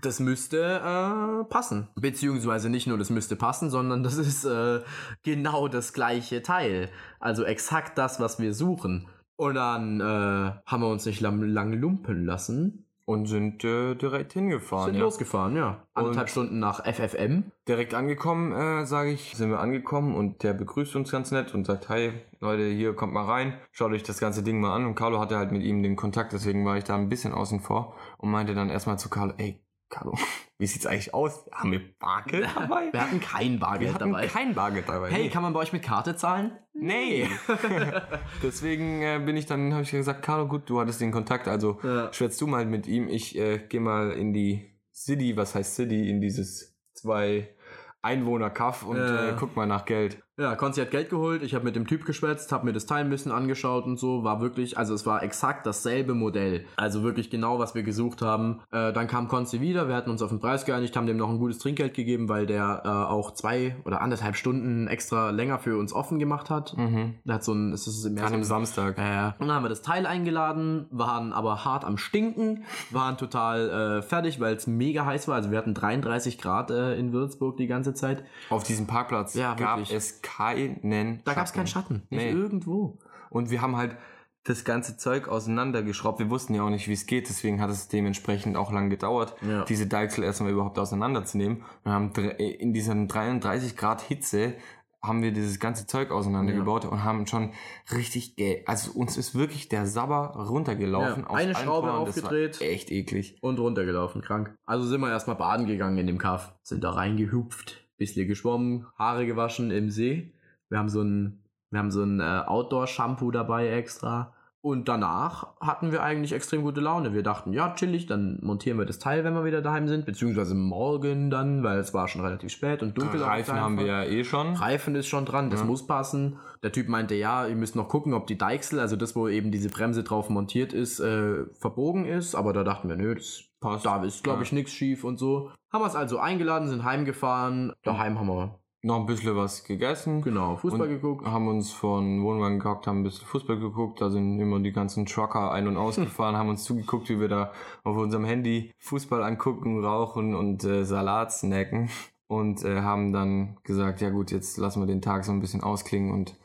das müsste äh, passen. Beziehungsweise nicht nur das müsste passen, sondern das ist äh, genau das gleiche Teil. Also exakt das, was wir suchen. Und dann äh, haben wir uns nicht lang, lang lumpen lassen. Und sind äh, direkt hingefahren. Sind ja. losgefahren, ja. Anderthalb Stunden nach FFM. Direkt angekommen, äh, sage ich, sind wir angekommen und der begrüßt uns ganz nett und sagt, hi Leute, hier kommt mal rein, schaut euch das ganze Ding mal an. Und Carlo hatte halt mit ihm den Kontakt, deswegen war ich da ein bisschen außen vor und meinte dann erstmal zu Carlo, ey, Carlo, wie sieht's eigentlich aus? Haben wir Bargeld dabei? Wir hatten kein Bargeld Wir hatten dabei. kein Bargeld dabei. Hey, kann man bei euch mit Karte zahlen? Nee. Deswegen äh, bin ich dann, habe ich gesagt, Carlo, gut, du hattest den Kontakt, also Ja. schwätzt du mal mit ihm. Ich äh, gehe mal in die City, was heißt City, in dieses zwei Einwohner Kaff und Ja. äh, guck mal nach Geld. Ja, Konzi hat Geld geholt, ich habe mit dem Typ geschwätzt, habe mir das Teil ein bisschen angeschaut und so, war wirklich, also es war exakt dasselbe Modell. Also wirklich genau, was wir gesucht haben. Äh, dann kam Konzi wieder, wir hatten uns auf den Preis geeinigt, haben dem noch ein gutes Trinkgeld gegeben, weil der äh, auch zwei oder anderthalb Stunden extra länger für uns offen gemacht hat. Mhm. Der hat so ein, es ist mehr An einem ein Samstag. äh, und dann haben wir das Teil eingeladen, waren aber hart am Stinken, waren total äh, fertig, weil es mega heiß war. Also wir hatten 33 Grad äh, in Würzburg die ganze Zeit. Auf diesem Parkplatz Ja, gab wirklich. es keinen Da gab es keinen Schatten. Nicht Nee. irgendwo. Und wir haben halt das ganze Zeug auseinandergeschraubt. Wir wussten ja auch nicht, wie es geht, deswegen hat es dementsprechend auch lang gedauert, Ja. diese Deichsel erstmal überhaupt auseinanderzunehmen. Wir haben dr- in diesen 33 Grad Hitze haben wir dieses ganze Zeug auseinandergebaut und haben schon richtig, also uns ist wirklich der Sabber runtergelaufen. Ja, eine Schraube. Das aufgedreht. Echt eklig. Und runtergelaufen, krank. Also sind wir erstmal baden gegangen in dem Kaff. Sind da reingehüpft, bisschen geschwommen, Haare gewaschen im See. Wir haben so ein, wir haben so ein äh, Outdoor-Shampoo dabei extra. Und danach hatten wir eigentlich extrem gute Laune. Wir dachten, ja, chillig, dann montieren wir das Teil, wenn wir wieder daheim sind. Beziehungsweise morgen dann, weil es war schon relativ spät und dunkel. Reifen haben wir ja eh schon. Reifen ist schon dran, das Ja. muss passen. Der Typ meinte, ja, ihr müsst noch gucken, ob die Deichsel, also das, wo eben diese Bremse drauf montiert ist, äh, verbogen ist. Aber da dachten wir, nö, das Passt. da ist, glaube Ja. ich, nichts schief und so. Haben wir es also eingeladen, sind heimgefahren. Daheim haben wir, Noch ein bisschen was gegessen. genau, Fußball geguckt. haben uns von Wohnwagen gehockt, haben ein bisschen Fußball geguckt, da sind immer die ganzen Trucker ein- und ausgefahren, haben uns zugeguckt, wie wir da auf unserem Handy Fußball angucken, rauchen und äh, Salat snacken und äh, haben dann gesagt, ja gut, jetzt lassen wir den Tag so ein bisschen ausklingen und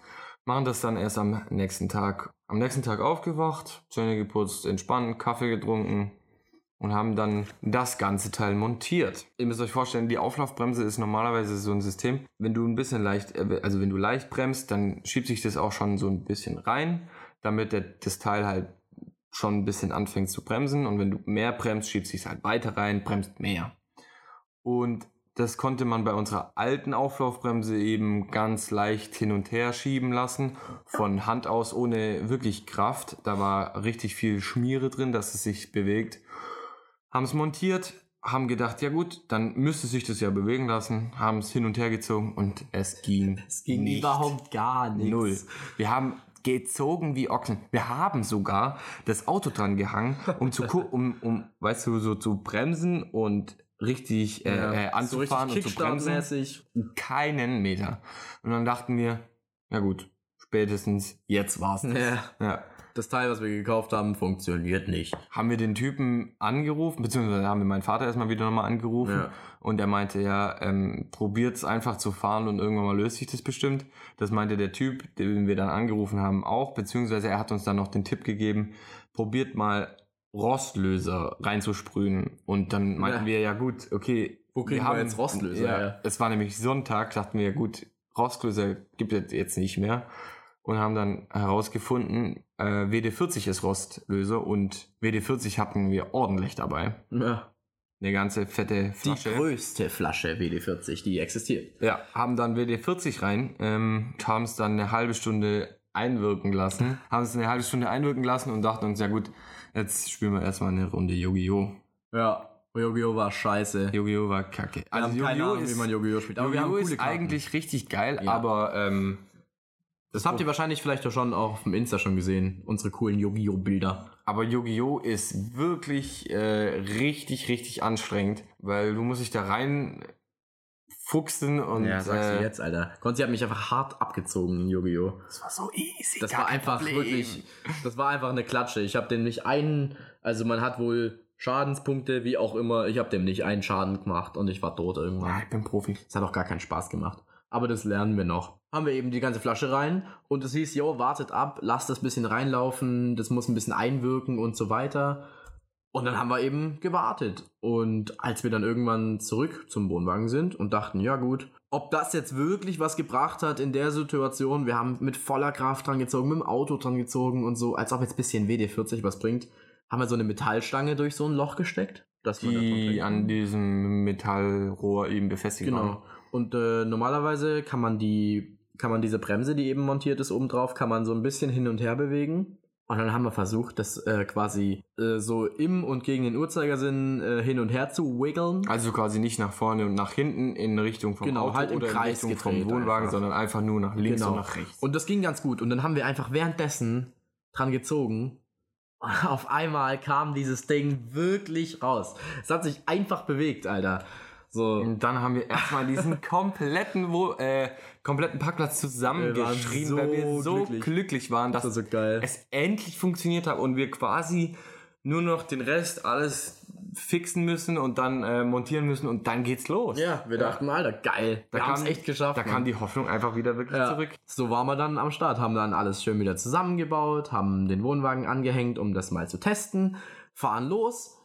machen das dann erst am nächsten Tag. Am nächsten Tag aufgewacht, Zähne geputzt, entspannt, Kaffee getrunken und haben dann das ganze Teil montiert. Ihr müsst euch vorstellen, die Auflaufbremse ist normalerweise so ein System, wenn du ein bisschen leicht, also wenn du leicht bremst, dann schiebt sich das auch schon so ein bisschen rein, damit der, das Teil halt schon ein bisschen anfängt zu bremsen und wenn du mehr bremst, schiebt sich halt weiter rein, bremst mehr. Und das konnte man bei unserer alten Auflaufbremse eben ganz leicht hin und her schieben lassen, von Hand aus ohne wirklich Kraft. Da war richtig viel Schmiere drin, dass es sich bewegt. Haben es montiert, haben gedacht, ja gut, dann müsste sich das ja bewegen lassen, haben es hin und her gezogen und es ging, Es ging nicht. überhaupt gar nichts. Null. Wir haben gezogen wie Ochsen. Wir haben sogar das Auto dran gehangen, um zu um, um, weißt du, so zu bremsen und richtig äh, äh, anzufahren so und zu bremsen. Keinen Meter. Und dann dachten wir, ja gut, spätestens jetzt war's. das. Ja. Ja. Das Teil, was wir gekauft haben, funktioniert nicht. Haben wir den Typen angerufen, beziehungsweise haben wir meinen Vater erstmal wieder nochmal angerufen Ja. und er meinte, ja, ähm, probiert's einfach zu fahren und irgendwann mal löst sich das bestimmt. Das meinte der Typ, den wir dann angerufen haben, auch, beziehungsweise er hat uns dann noch den Tipp gegeben, probiert mal Rostlöser reinzusprühen. Und dann meinten Ja. wir, ja gut, okay. Wo kriegen wir jetzt Rostlöser Ja, her? Es war nämlich Sonntag, dachten wir, gut, Rostlöser gibt es jetzt nicht mehr. Und haben dann herausgefunden, äh, WD-40 ist Rostlöser und WD-40 hatten wir ordentlich dabei. Ja. Eine ganze fette Die Flasche. größte Flasche WD-40, die existiert. Ja, haben dann WD-40 rein, ähm, haben es dann eine halbe Stunde einwirken lassen, haben es eine halbe Stunde einwirken lassen und dachten uns, ja gut, jetzt spielen wir erstmal eine Runde Yu-Gi-Oh! Ja. Yu-Gi-Oh! war scheiße. Yu-Gi-Oh! war kacke. Wir haben keine Ahnung, wie man Yu-Gi-Oh! spielt. Aber Yu-Gi-Oh! ist eigentlich richtig geil, Ja. aber ähm, Das habt ihr wahrscheinlich vielleicht auch schon auch auf dem Insta schon gesehen. Unsere coolen Yu-Gi-Oh! Bilder. Aber Yu-Gi-Oh! ist wirklich äh, richtig, richtig anstrengend, weil du musst dich da rein fuchsen und ja, sagst äh, du jetzt, Alter. Konzi hat mich einfach hart abgezogen in Yu-Gi-Oh! das war so easy. Das war einfach Problem. wirklich, das war einfach eine Klatsche. Ich habe dem nicht einen, also man hat wohl Schadenspunkte, wie auch immer. Ich habe dem nicht einen Schaden gemacht und ich war tot Ja, irgendwann. ich bin Profi. Es hat auch gar keinen Spaß gemacht. Aber das lernen wir noch. Haben wir eben die ganze Flasche rein und es hieß, jo, wartet ab, lasst das bisschen reinlaufen, das muss ein bisschen einwirken und so weiter. Und dann haben wir eben gewartet. Und als wir dann irgendwann zurück zum Wohnwagen sind und dachten, ja gut, ob das jetzt wirklich was gebracht hat in der Situation, wir haben mit voller Kraft dran gezogen, mit dem Auto dran gezogen und so, als ob jetzt ein bisschen WD-40 was bringt, haben wir so eine Metallstange durch so ein Loch gesteckt. Die an diesem Metallrohr eben befestigt. Genau. Und äh, normalerweise kann man die, kann man diese Bremse, die eben montiert ist, oben drauf, kann man so ein bisschen hin und her bewegen. Und dann haben wir versucht, das äh, quasi äh, so im und gegen den Uhrzeigersinn äh, hin und her zu wiggeln. Also quasi nicht nach vorne und nach hinten in Richtung vom Genau, Auto halt im oder Kreis in Richtung vom Wohnwagen, einfach. sondern einfach nur nach links Genau. und nach rechts. Und das ging ganz gut. Und dann haben wir einfach währenddessen dran gezogen. Und auf einmal kam dieses Ding wirklich raus. Es hat sich einfach bewegt, Alter. So. Und dann haben wir erstmal diesen kompletten, Wo äh, kompletten Parkplatz zusammengeschrien, Wir waren weil wir so so glücklich. glücklich, waren, dass Das so es endlich funktioniert hat und wir quasi nur noch den Rest alles fixen müssen und dann äh, montieren müssen und dann geht's los. Ja, wir dachten, Alter, geil. Da wir haben es echt geschafft. Da Mann. kam die Hoffnung einfach wieder wirklich Ja. zurück. So waren wir dann am Start, haben dann alles schön wieder zusammengebaut, haben den Wohnwagen angehängt, um das mal zu testen, fahren los,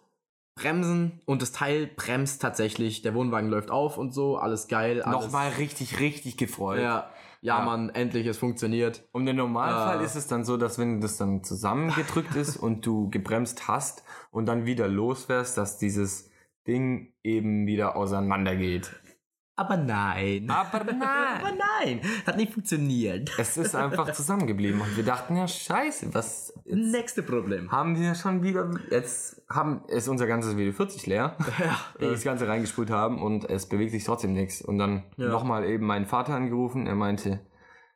bremsen und das Teil bremst tatsächlich, der Wohnwagen läuft auf und so, alles geil. Alles, Nochmal richtig, richtig gefreut. Ja, ja, Ja. Mann, endlich, es funktioniert. Und im Normalfall Ah. ist es dann so, dass wenn das dann zusammengedrückt ist und du gebremst hast und dann wieder losfährst, dass dieses Ding eben wieder auseinander geht. Aber nein. Aber Aber nein! nein, hat nicht funktioniert. Es ist einfach zusammengeblieben und wir dachten, ja scheiße, was Nächste Problem. haben wir schon wieder, jetzt haben, ist unser ganzes Video 40 leer, Ja, wir das Ganze reingespult haben und es bewegt sich trotzdem nichts. Und dann Ja. nochmal eben meinen Vater angerufen, er meinte,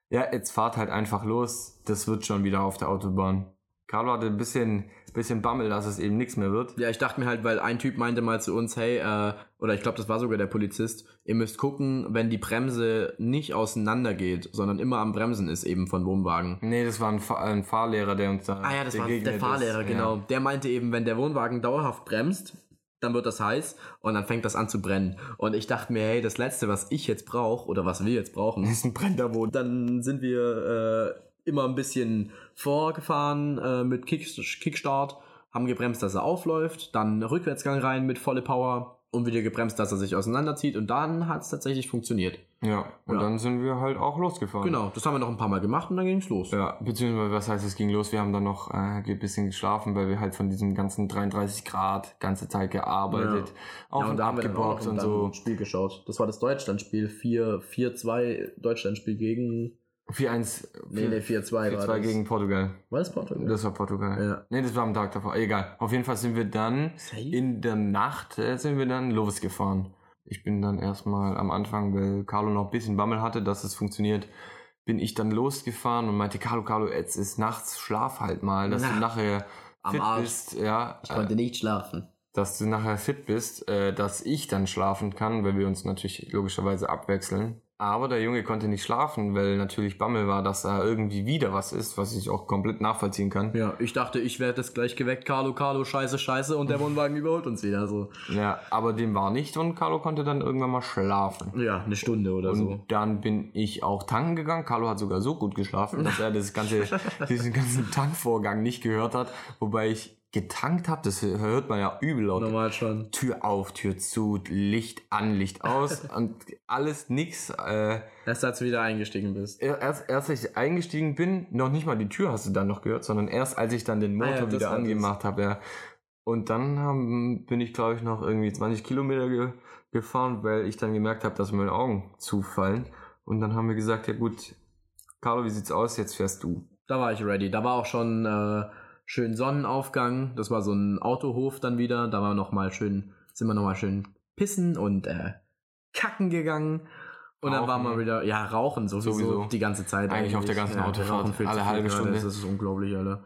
ja, jetzt fahrt halt einfach los, das wird schon wieder auf der Autobahn. Carlo hatte ein bisschen, bisschen Bammel, dass es eben nichts mehr wird. Ja, ich dachte mir halt, weil ein Typ meinte mal zu uns, hey, äh, oder ich glaube, das war sogar der Polizist, ihr müsst gucken, wenn die Bremse nicht auseinander geht, sondern immer am Bremsen ist eben von Wohnwagen. Nee, das war ein, Fa ein Fahrlehrer, der uns da Ah ja, das war der Fahrlehrer, ist. genau. Ja. Der meinte eben, wenn der Wohnwagen dauerhaft bremst, dann wird das heiß und dann fängt das an zu brennen. Und ich dachte mir, hey, das Letzte, was ich jetzt brauche oder was wir jetzt brauchen, ist ein brennender Wohn. dann sind wir äh, immer ein bisschen vorgefahren äh, mit Kick Kickstart, haben gebremst, dass er aufläuft, dann Rückwärtsgang rein mit volle Power und wieder gebremst, dass er sich auseinanderzieht und dann hat es tatsächlich funktioniert. Ja, und Ja. dann sind wir halt auch losgefahren. Genau, das haben wir noch ein paar Mal gemacht und dann ging's los. Ja, beziehungsweise, was heißt, es ging los? Wir haben dann noch äh, ein bisschen geschlafen, weil wir halt von diesem ganzen 33 Grad ganze Zeit gearbeitet, auf Ja, und da haben wir dann auch abgebockt noch und so. Spiel geschaut. Das war das Deutschlandspiel 4 4-2 Deutschlandspiel gegen 4-1, Nee, nee, 4-2 war 4-2 das. gegen Portugal. War das Portugal? Das war Portugal. Ja. Nee, das war am Tag davor. Egal. Auf jeden Fall sind wir dann Safe? in der Nacht äh, sind wir dann losgefahren. Ich bin dann erstmal am Anfang, weil Carlo noch ein bisschen Bammel hatte, dass es funktioniert, bin ich dann losgefahren und meinte, Carlo, Carlo, jetzt ist nachts, schlaf halt mal, dass Na, du nachher am fit Arsch. bist, ja, Ich konnte äh, nicht schlafen. dass du nachher fit bist, äh, dass ich dann schlafen kann, weil wir uns natürlich logischerweise abwechseln. Aber der Junge konnte nicht schlafen, weil natürlich Bammel war, dass da irgendwie wieder was ist, was ich auch komplett nachvollziehen kann. Ja, ich dachte, ich werde jetzt gleich geweckt. Carlo, Carlo, scheiße, scheiße. Und der Wohnwagen überholt uns wieder so. Ja, aber dem war nicht und Carlo konnte dann irgendwann mal schlafen. Ja, eine Stunde oder Und so. dann bin ich auch tanken gegangen. Carlo hat sogar so gut geschlafen, dass er das ganze, diesen ganzen Tankvorgang nicht gehört hat. Wobei ich getankt habe, das hört man ja übel laut. Normal schon. Tür auf, Tür zu, Licht an, Licht aus und alles nix. Äh, Erst als du wieder eingestiegen bist. erst, erst als ich eingestiegen bin, noch nicht mal die Tür hast du dann noch gehört, sondern erst als ich dann den Ah ja, Motor wieder angemacht habe. Ja. Und dann haben, bin ich, glaube ich, noch irgendwie 20 Kilometer ge gefahren, weil ich dann gemerkt habe, dass meine Augen zufallen. Und dann haben wir gesagt, ja gut, Carlo, wie sieht's aus? Jetzt fährst du. Da war ich ready. Da war auch schon äh, schön Sonnenaufgang. Das war so ein Autohof dann wieder. Da war noch mal schön, sind wir noch mal schön pissen und äh, kacken gegangen. Und dann waren wir Rauchen. wieder, ja, rauchen sowieso, Sowieso. die ganze Zeit. Eigentlich auf der ganzen wir Autofahrt, rauchen alle halbe Stunde. Das ist unglaublich, Alter.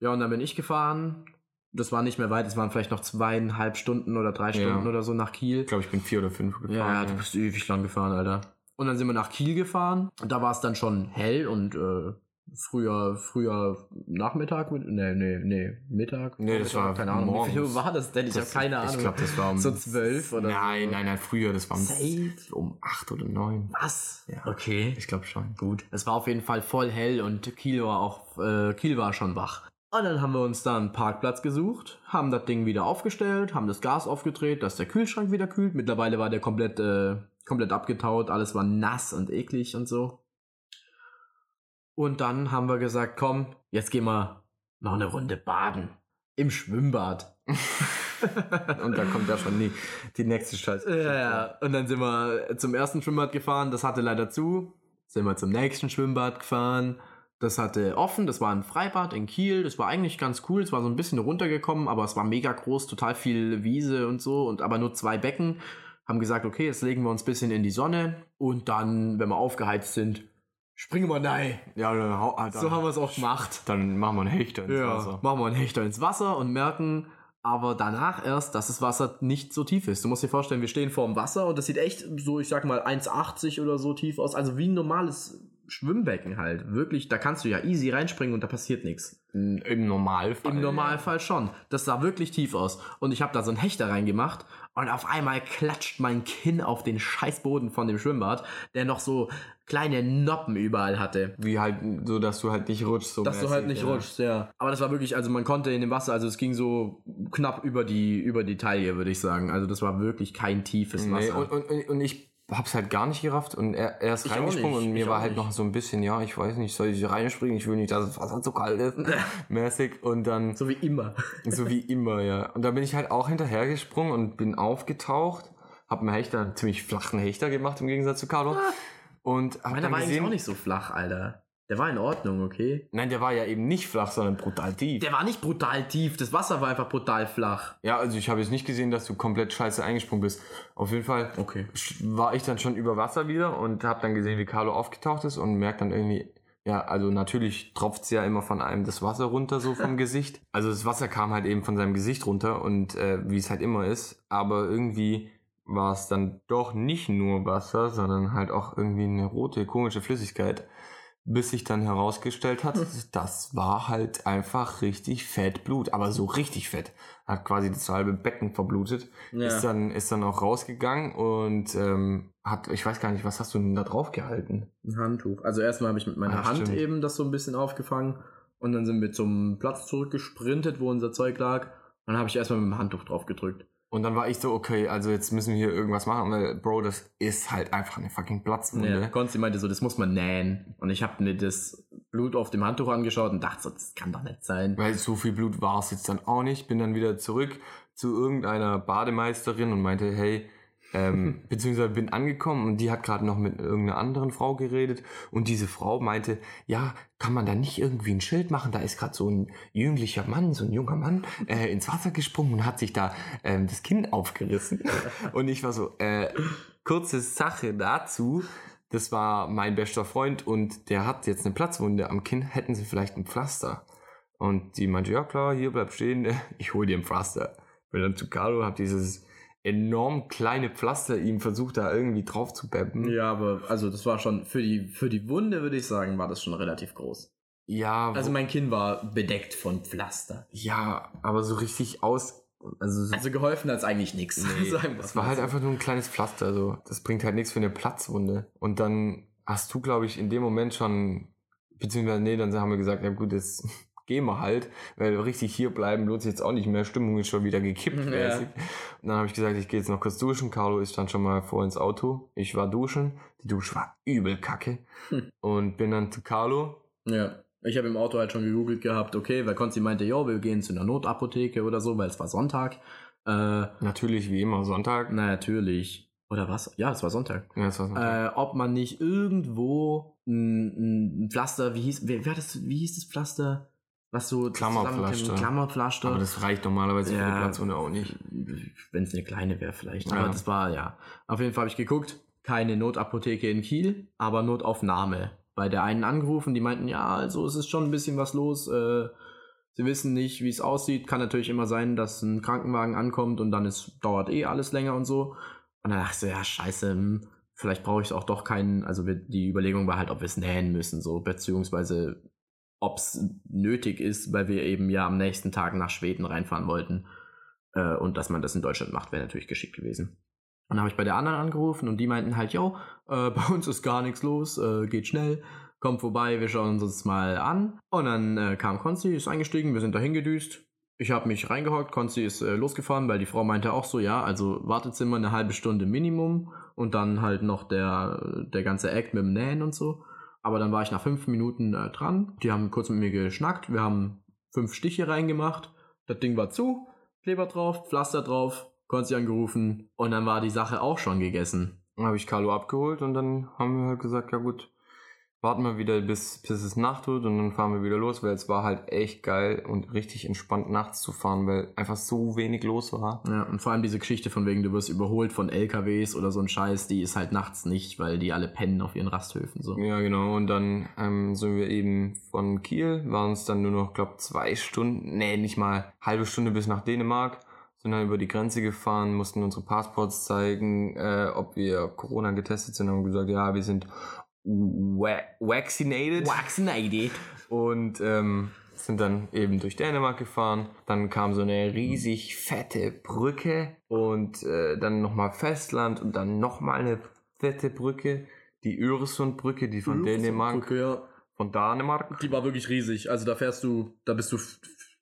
Ja, und dann bin ich gefahren. Das war nicht mehr weit, es waren vielleicht noch zweieinhalb Stunden oder drei Ja. Stunden oder so nach Kiel. Ich glaube, ich bin vier oder fünf gefahren. Ja, ja, du bist ewig lang gefahren, Alter. Und dann sind wir nach Kiel gefahren. Und da war es dann schon hell und äh, früher, früher Nachmittag. mit- Nee, nee, nee, Mittag. Nee, das war keine Ahnung. Wie morgens. viel Uhr war das denn? Ich habe keine Ahnung. Ich glaube, das war um So zwölf oder Nein, so. nein, nein, früher. Das war um, Safe? um acht oder neun. Was? Ja. Okay. Ich glaube schon. Gut. Es war auf jeden Fall voll hell und Kiel war auch, äh, Kiel war schon wach. Und dann haben wir uns da einen Parkplatz gesucht, haben das Ding wieder aufgestellt, haben das Gas aufgedreht, dass der Kühlschrank wieder kühlt. Mittlerweile war der komplett, äh, komplett abgetaut, alles war nass und eklig und so. Und dann haben wir gesagt, komm, jetzt gehen wir noch eine Runde baden. Im Schwimmbad. Und da kommt ja schon die, die nächste Scheiße. Ja, ja. Und dann sind wir zum ersten Schwimmbad gefahren, das hatte leider zu. Sind wir zum nächsten Schwimmbad gefahren. Das hatte offen, das war ein Freibad in Kiel. Das war eigentlich ganz cool. Es war so ein bisschen runtergekommen, aber es war mega groß, total viel Wiese und so. Und aber nur zwei Becken. Haben gesagt, okay, jetzt legen wir uns ein bisschen in die Sonne. Und dann, wenn wir aufgeheizt sind, springen wir rein. Ja, dann, hau- ah, dann, So haben wir es auch gemacht. dann machen wir einen Hechter ins Ja, Wasser. machen wir einen Hechter ins Wasser und merken aber danach erst, dass das Wasser nicht so tief ist. Du musst dir vorstellen, wir stehen vor dem Wasser und das sieht echt so, ich sag mal, 1,80 oder so tief aus. Also wie ein normales Schwimmbecken halt. Wirklich, da kannst du ja easy reinspringen und da passiert nichts. Im Normalfall. Im Normalfall schon. Das sah wirklich tief aus. Und ich habe da so einen Hechter reingemacht und auf einmal klatscht mein Kinn auf den Scheißboden von dem Schwimmbad, der noch so kleine Noppen überall hatte. Wie halt, so dass du halt nicht rutschst. So Dass du mäßig, halt nicht ja. rutschst, ja. Aber das war wirklich, also man konnte in dem Wasser, also es ging so knapp über die, über die Taille, würde ich sagen. Also das war wirklich kein tiefes Nee, Wasser. und, und, und- und ich hab's halt gar nicht gerafft und er, er ist Ich reingesprungen und mir war halt nicht. noch so ein bisschen, ja, ich weiß nicht, soll ich reinspringen? Ich will nicht, dass das Wasser zu kalt ist. mäßig. Und dann, so wie immer. so wie immer, ja. Und da bin ich halt auch hinterhergesprungen und bin aufgetaucht. Hab einen Hechter, einen ziemlich flachen Hechter gemacht im Gegensatz zu Carlo. Und hab Meiner dann war eigentlich gesehen, auch nicht so flach, Alter. Der war in Ordnung, okay? nein, der war ja eben nicht flach, sondern brutal tief. Der war nicht brutal tief, das Wasser war einfach brutal flach. Ja, also ich habe jetzt nicht gesehen, dass du komplett scheiße eingesprungen bist. Auf jeden Fall Okay. war ich dann schon über Wasser wieder und habe dann gesehen, wie Carlo aufgetaucht ist und merkt dann irgendwie, ja, also natürlich tropft's ja immer von einem das Wasser runter, so vom Gesicht. Also das Wasser kam halt eben von seinem Gesicht runter und äh, wie es halt immer ist, aber irgendwie war es dann doch nicht nur Wasser, sondern halt auch irgendwie eine rote, komische Flüssigkeit. Bis sich dann herausgestellt hat, das war halt einfach richtig fett Blut, aber so richtig fett. Hat quasi das halbe Becken verblutet ist dann ist dann auch rausgegangen und ähm, hat ich weiß gar nicht was hast du denn da drauf gehalten Ein Handtuch. Also erstmal habe ich mit meiner Ah, Hand stimmt. eben das so ein bisschen aufgefangen und dann sind wir zum Platz zurückgesprintet, wo unser Zeug lag. Und dann habe ich erstmal mit dem Handtuch drauf gedrückt. Und dann war ich so okay also jetzt müssen wir hier irgendwas machen weil Bro das ist halt einfach eine fucking Platzwunde Ja, Konsti meinte so, das muss man nähen. Und ich habe mir das Blut auf dem Handtuch angeschaut und dachte so, das kann doch nicht sein. weil so viel Blut war es jetzt dann auch nicht bin dann wieder zurück zu irgendeiner Bademeisterin und meinte hey ähm, beziehungsweise bin angekommen und die hat gerade noch mit irgendeiner anderen Frau geredet und diese Frau meinte, ja, kann man da nicht irgendwie ein Schild machen? Da ist gerade so ein jünglicher Mann, so ein junger Mann äh, ins Wasser gesprungen und hat sich da ähm, das Kinn aufgerissen. und ich war so, äh, kurze Sache dazu. das war mein bester Freund und der hat jetzt eine Platzwunde am Kinn, hätten sie vielleicht ein Pflaster? Und die meinte, ja klar, hier bleib stehen, ich hol dir ein Pflaster. Bin dann zu Carlo, hab dieses enorm kleine Pflaster ihm versucht, da irgendwie drauf zu beppen. Ja, aber also das war schon, für die, für die Wunde würde ich sagen, war das schon relativ groß. Ja, Also mein Kinn war bedeckt von Pflaster. ja, aber so richtig aus, also, so- Also geholfen hat es eigentlich nichts. Nee, Sagen das war halt so. einfach nur ein kleines Pflaster. Also, das bringt halt nichts für eine Platzwunde. Und dann hast du, glaube ich, in dem Moment schon, beziehungsweise, nee, dann haben wir gesagt, ja gut, jetzt gehen wir halt, weil richtig hier bleiben lohnt sich jetzt auch nicht mehr. Stimmung ist schon wieder gekippt. Ja. dann habe ich gesagt, ich gehe jetzt noch kurz duschen. Carlo ist dann schon mal vor ins Auto. Ich war duschen. Die Dusche war übel kacke. Hm. Und bin dann zu Carlo. Ja. Ich habe im Auto halt schon gegoogelt gehabt, okay, weil Konzi meinte, ja, wir gehen zu einer Notapotheke oder so, weil es war Sonntag. Äh, Natürlich, wie immer, Sonntag. na, natürlich. Oder was? Ja, es war Sonntag. Ja, das war Sonntag. Äh, ob man nicht irgendwo ein, ein Pflaster, wie hieß, wer, wer das, wie hieß das Pflaster? Was so Klammerpflaster. Klammerpflaster. aber das reicht normalerweise für Ja. die Platzwunde auch nicht. Wenn es eine kleine wäre vielleicht. Ja. Aber das war, ja. Auf jeden Fall habe ich geguckt. Keine Notapotheke in Kiel, aber Notaufnahme. Bei der einen angerufen, die meinten, ja, also es ist schon ein bisschen was los. Äh, sie wissen nicht, wie es aussieht. Kann natürlich immer sein, dass ein Krankenwagen ankommt und dann ist, dauert eh alles länger und so. Und dann dachte ich so, ja, scheiße, hm, vielleicht brauche ich auch doch keinen. Also die Überlegung war halt, ob wir es nähen müssen, so, beziehungsweise ob es nötig ist, weil wir eben ja am nächsten Tag nach Schweden reinfahren wollten. Äh, und dass man das in Deutschland macht, wäre natürlich geschickt gewesen. Und dann habe ich bei der anderen angerufen und die meinten halt, yo, äh, bei uns ist gar nichts los, äh, geht schnell, kommt vorbei, wir schauen uns das mal an. Und dann äh, kam Konzi, ist eingestiegen, wir sind da hingedüst. Ich habe mich reingehockt, Konzi ist äh, losgefahren, weil die Frau meinte auch so, ja, also Wartezimmer eine halbe Stunde Minimum und dann halt noch der, der ganze Act mit dem Nähen und so. Aber dann war ich nach fünf Minuten äh, dran. Die haben kurz mit mir geschnackt. Wir haben fünf Stiche reingemacht. Das Ding war zu. Kleber drauf, Pflaster drauf. Konzi angerufen. Und dann war die Sache auch schon gegessen. Dann habe ich Carlo abgeholt und dann haben wir halt gesagt, ja gut, warten wir wieder bis, bis es Nacht wird und dann fahren wir wieder los, weil es war halt echt geil und richtig entspannt nachts zu fahren, weil einfach so wenig los war. Ja, und vor allem diese Geschichte von wegen, du wirst überholt von LKWs oder so ein Scheiß, die ist halt nachts nicht, weil die alle pennen auf ihren Rasthöfen. So. Ja, genau. Und dann ähm, sind wir eben von Kiel, waren es dann nur noch, glaub, zwei Stunden, nee, nicht mal halbe Stunde bis nach Dänemark, sind dann über die Grenze gefahren, mussten unsere Passports zeigen, äh, ob wir Corona getestet sind, haben gesagt, ja, wir sind vaccinated. Vaccinated. und ähm, sind dann eben durch Dänemark gefahren. Dann kam so eine riesig fette Brücke und äh, dann nochmal Festland und dann nochmal eine fette Brücke. Die Öresundbrücke, die von Dänemark, Ja. von Dänemark. Die war wirklich riesig. Also da fährst du, da bist du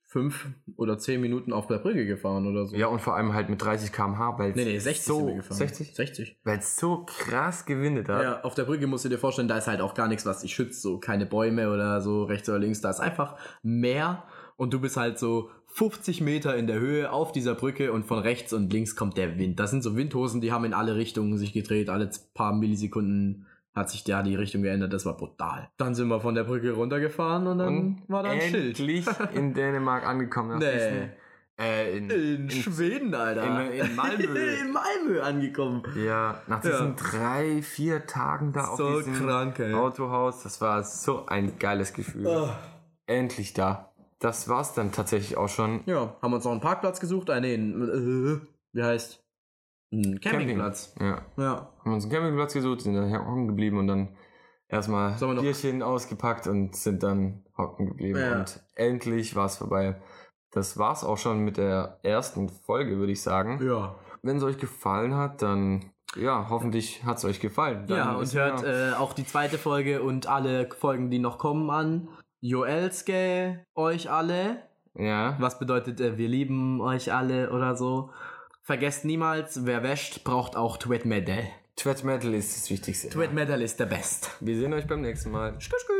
fünf oder zehn Minuten auf der Brücke gefahren oder so. Ja, und vor allem halt mit 30 km/h, weil es Nee, nee, 60 so, sind wir gefahren. 60? 60. Weil es so krass gewindet hat. Ja, auf der Brücke musst du dir vorstellen, da ist halt auch gar nichts, was dich schützt, so keine Bäume oder so rechts oder links, da ist einfach Meer und du bist halt so 50 Meter in der Höhe auf dieser Brücke und von rechts und links kommt der Wind. Das sind so Windhosen, die haben in alle Richtungen sich gedreht, alle paar Millisekunden hat sich da die Richtung geändert, das war brutal. Dann sind wir von der Brücke runtergefahren und dann Und war da ein Schild. endlich in Dänemark angekommen. Nee. diesen, äh, in, In, Schweden, Alter. in- in Malmö. in Malmö angekommen. Ja, nach diesen drei, vier Tagen da auf So diesem krank. Autohaus, das war so ein geiles Gefühl. Oh. Endlich da. Das war's dann tatsächlich auch schon. Ja, haben uns noch einen Parkplatz gesucht. Ah, nee, äh, wie heißt? Ein Campingplatz. Ja. Ja. Haben uns einen Campingplatz gesucht, sind dann hocken geblieben und dann erstmal Bierchen ausgepackt und sind dann hocken geblieben. Ja. Und endlich war's vorbei. Das war's auch schon mit der ersten Folge, würde ich sagen. Ja. Wenn es euch gefallen hat, dann ja, hoffentlich hat's euch gefallen. Dann Ja, und hört äh, auch die zweite Folge und alle Folgen, die noch kommen, an. Joelske euch alle. ja. Was bedeutet, äh, wir lieben euch alle oder so. Vergesst niemals, wer wäscht, braucht auch Twit Medal. Twitch Metal ist das Wichtigste. Twit Medal ist der Best. Wir sehen euch beim nächsten Mal. Skü, skü.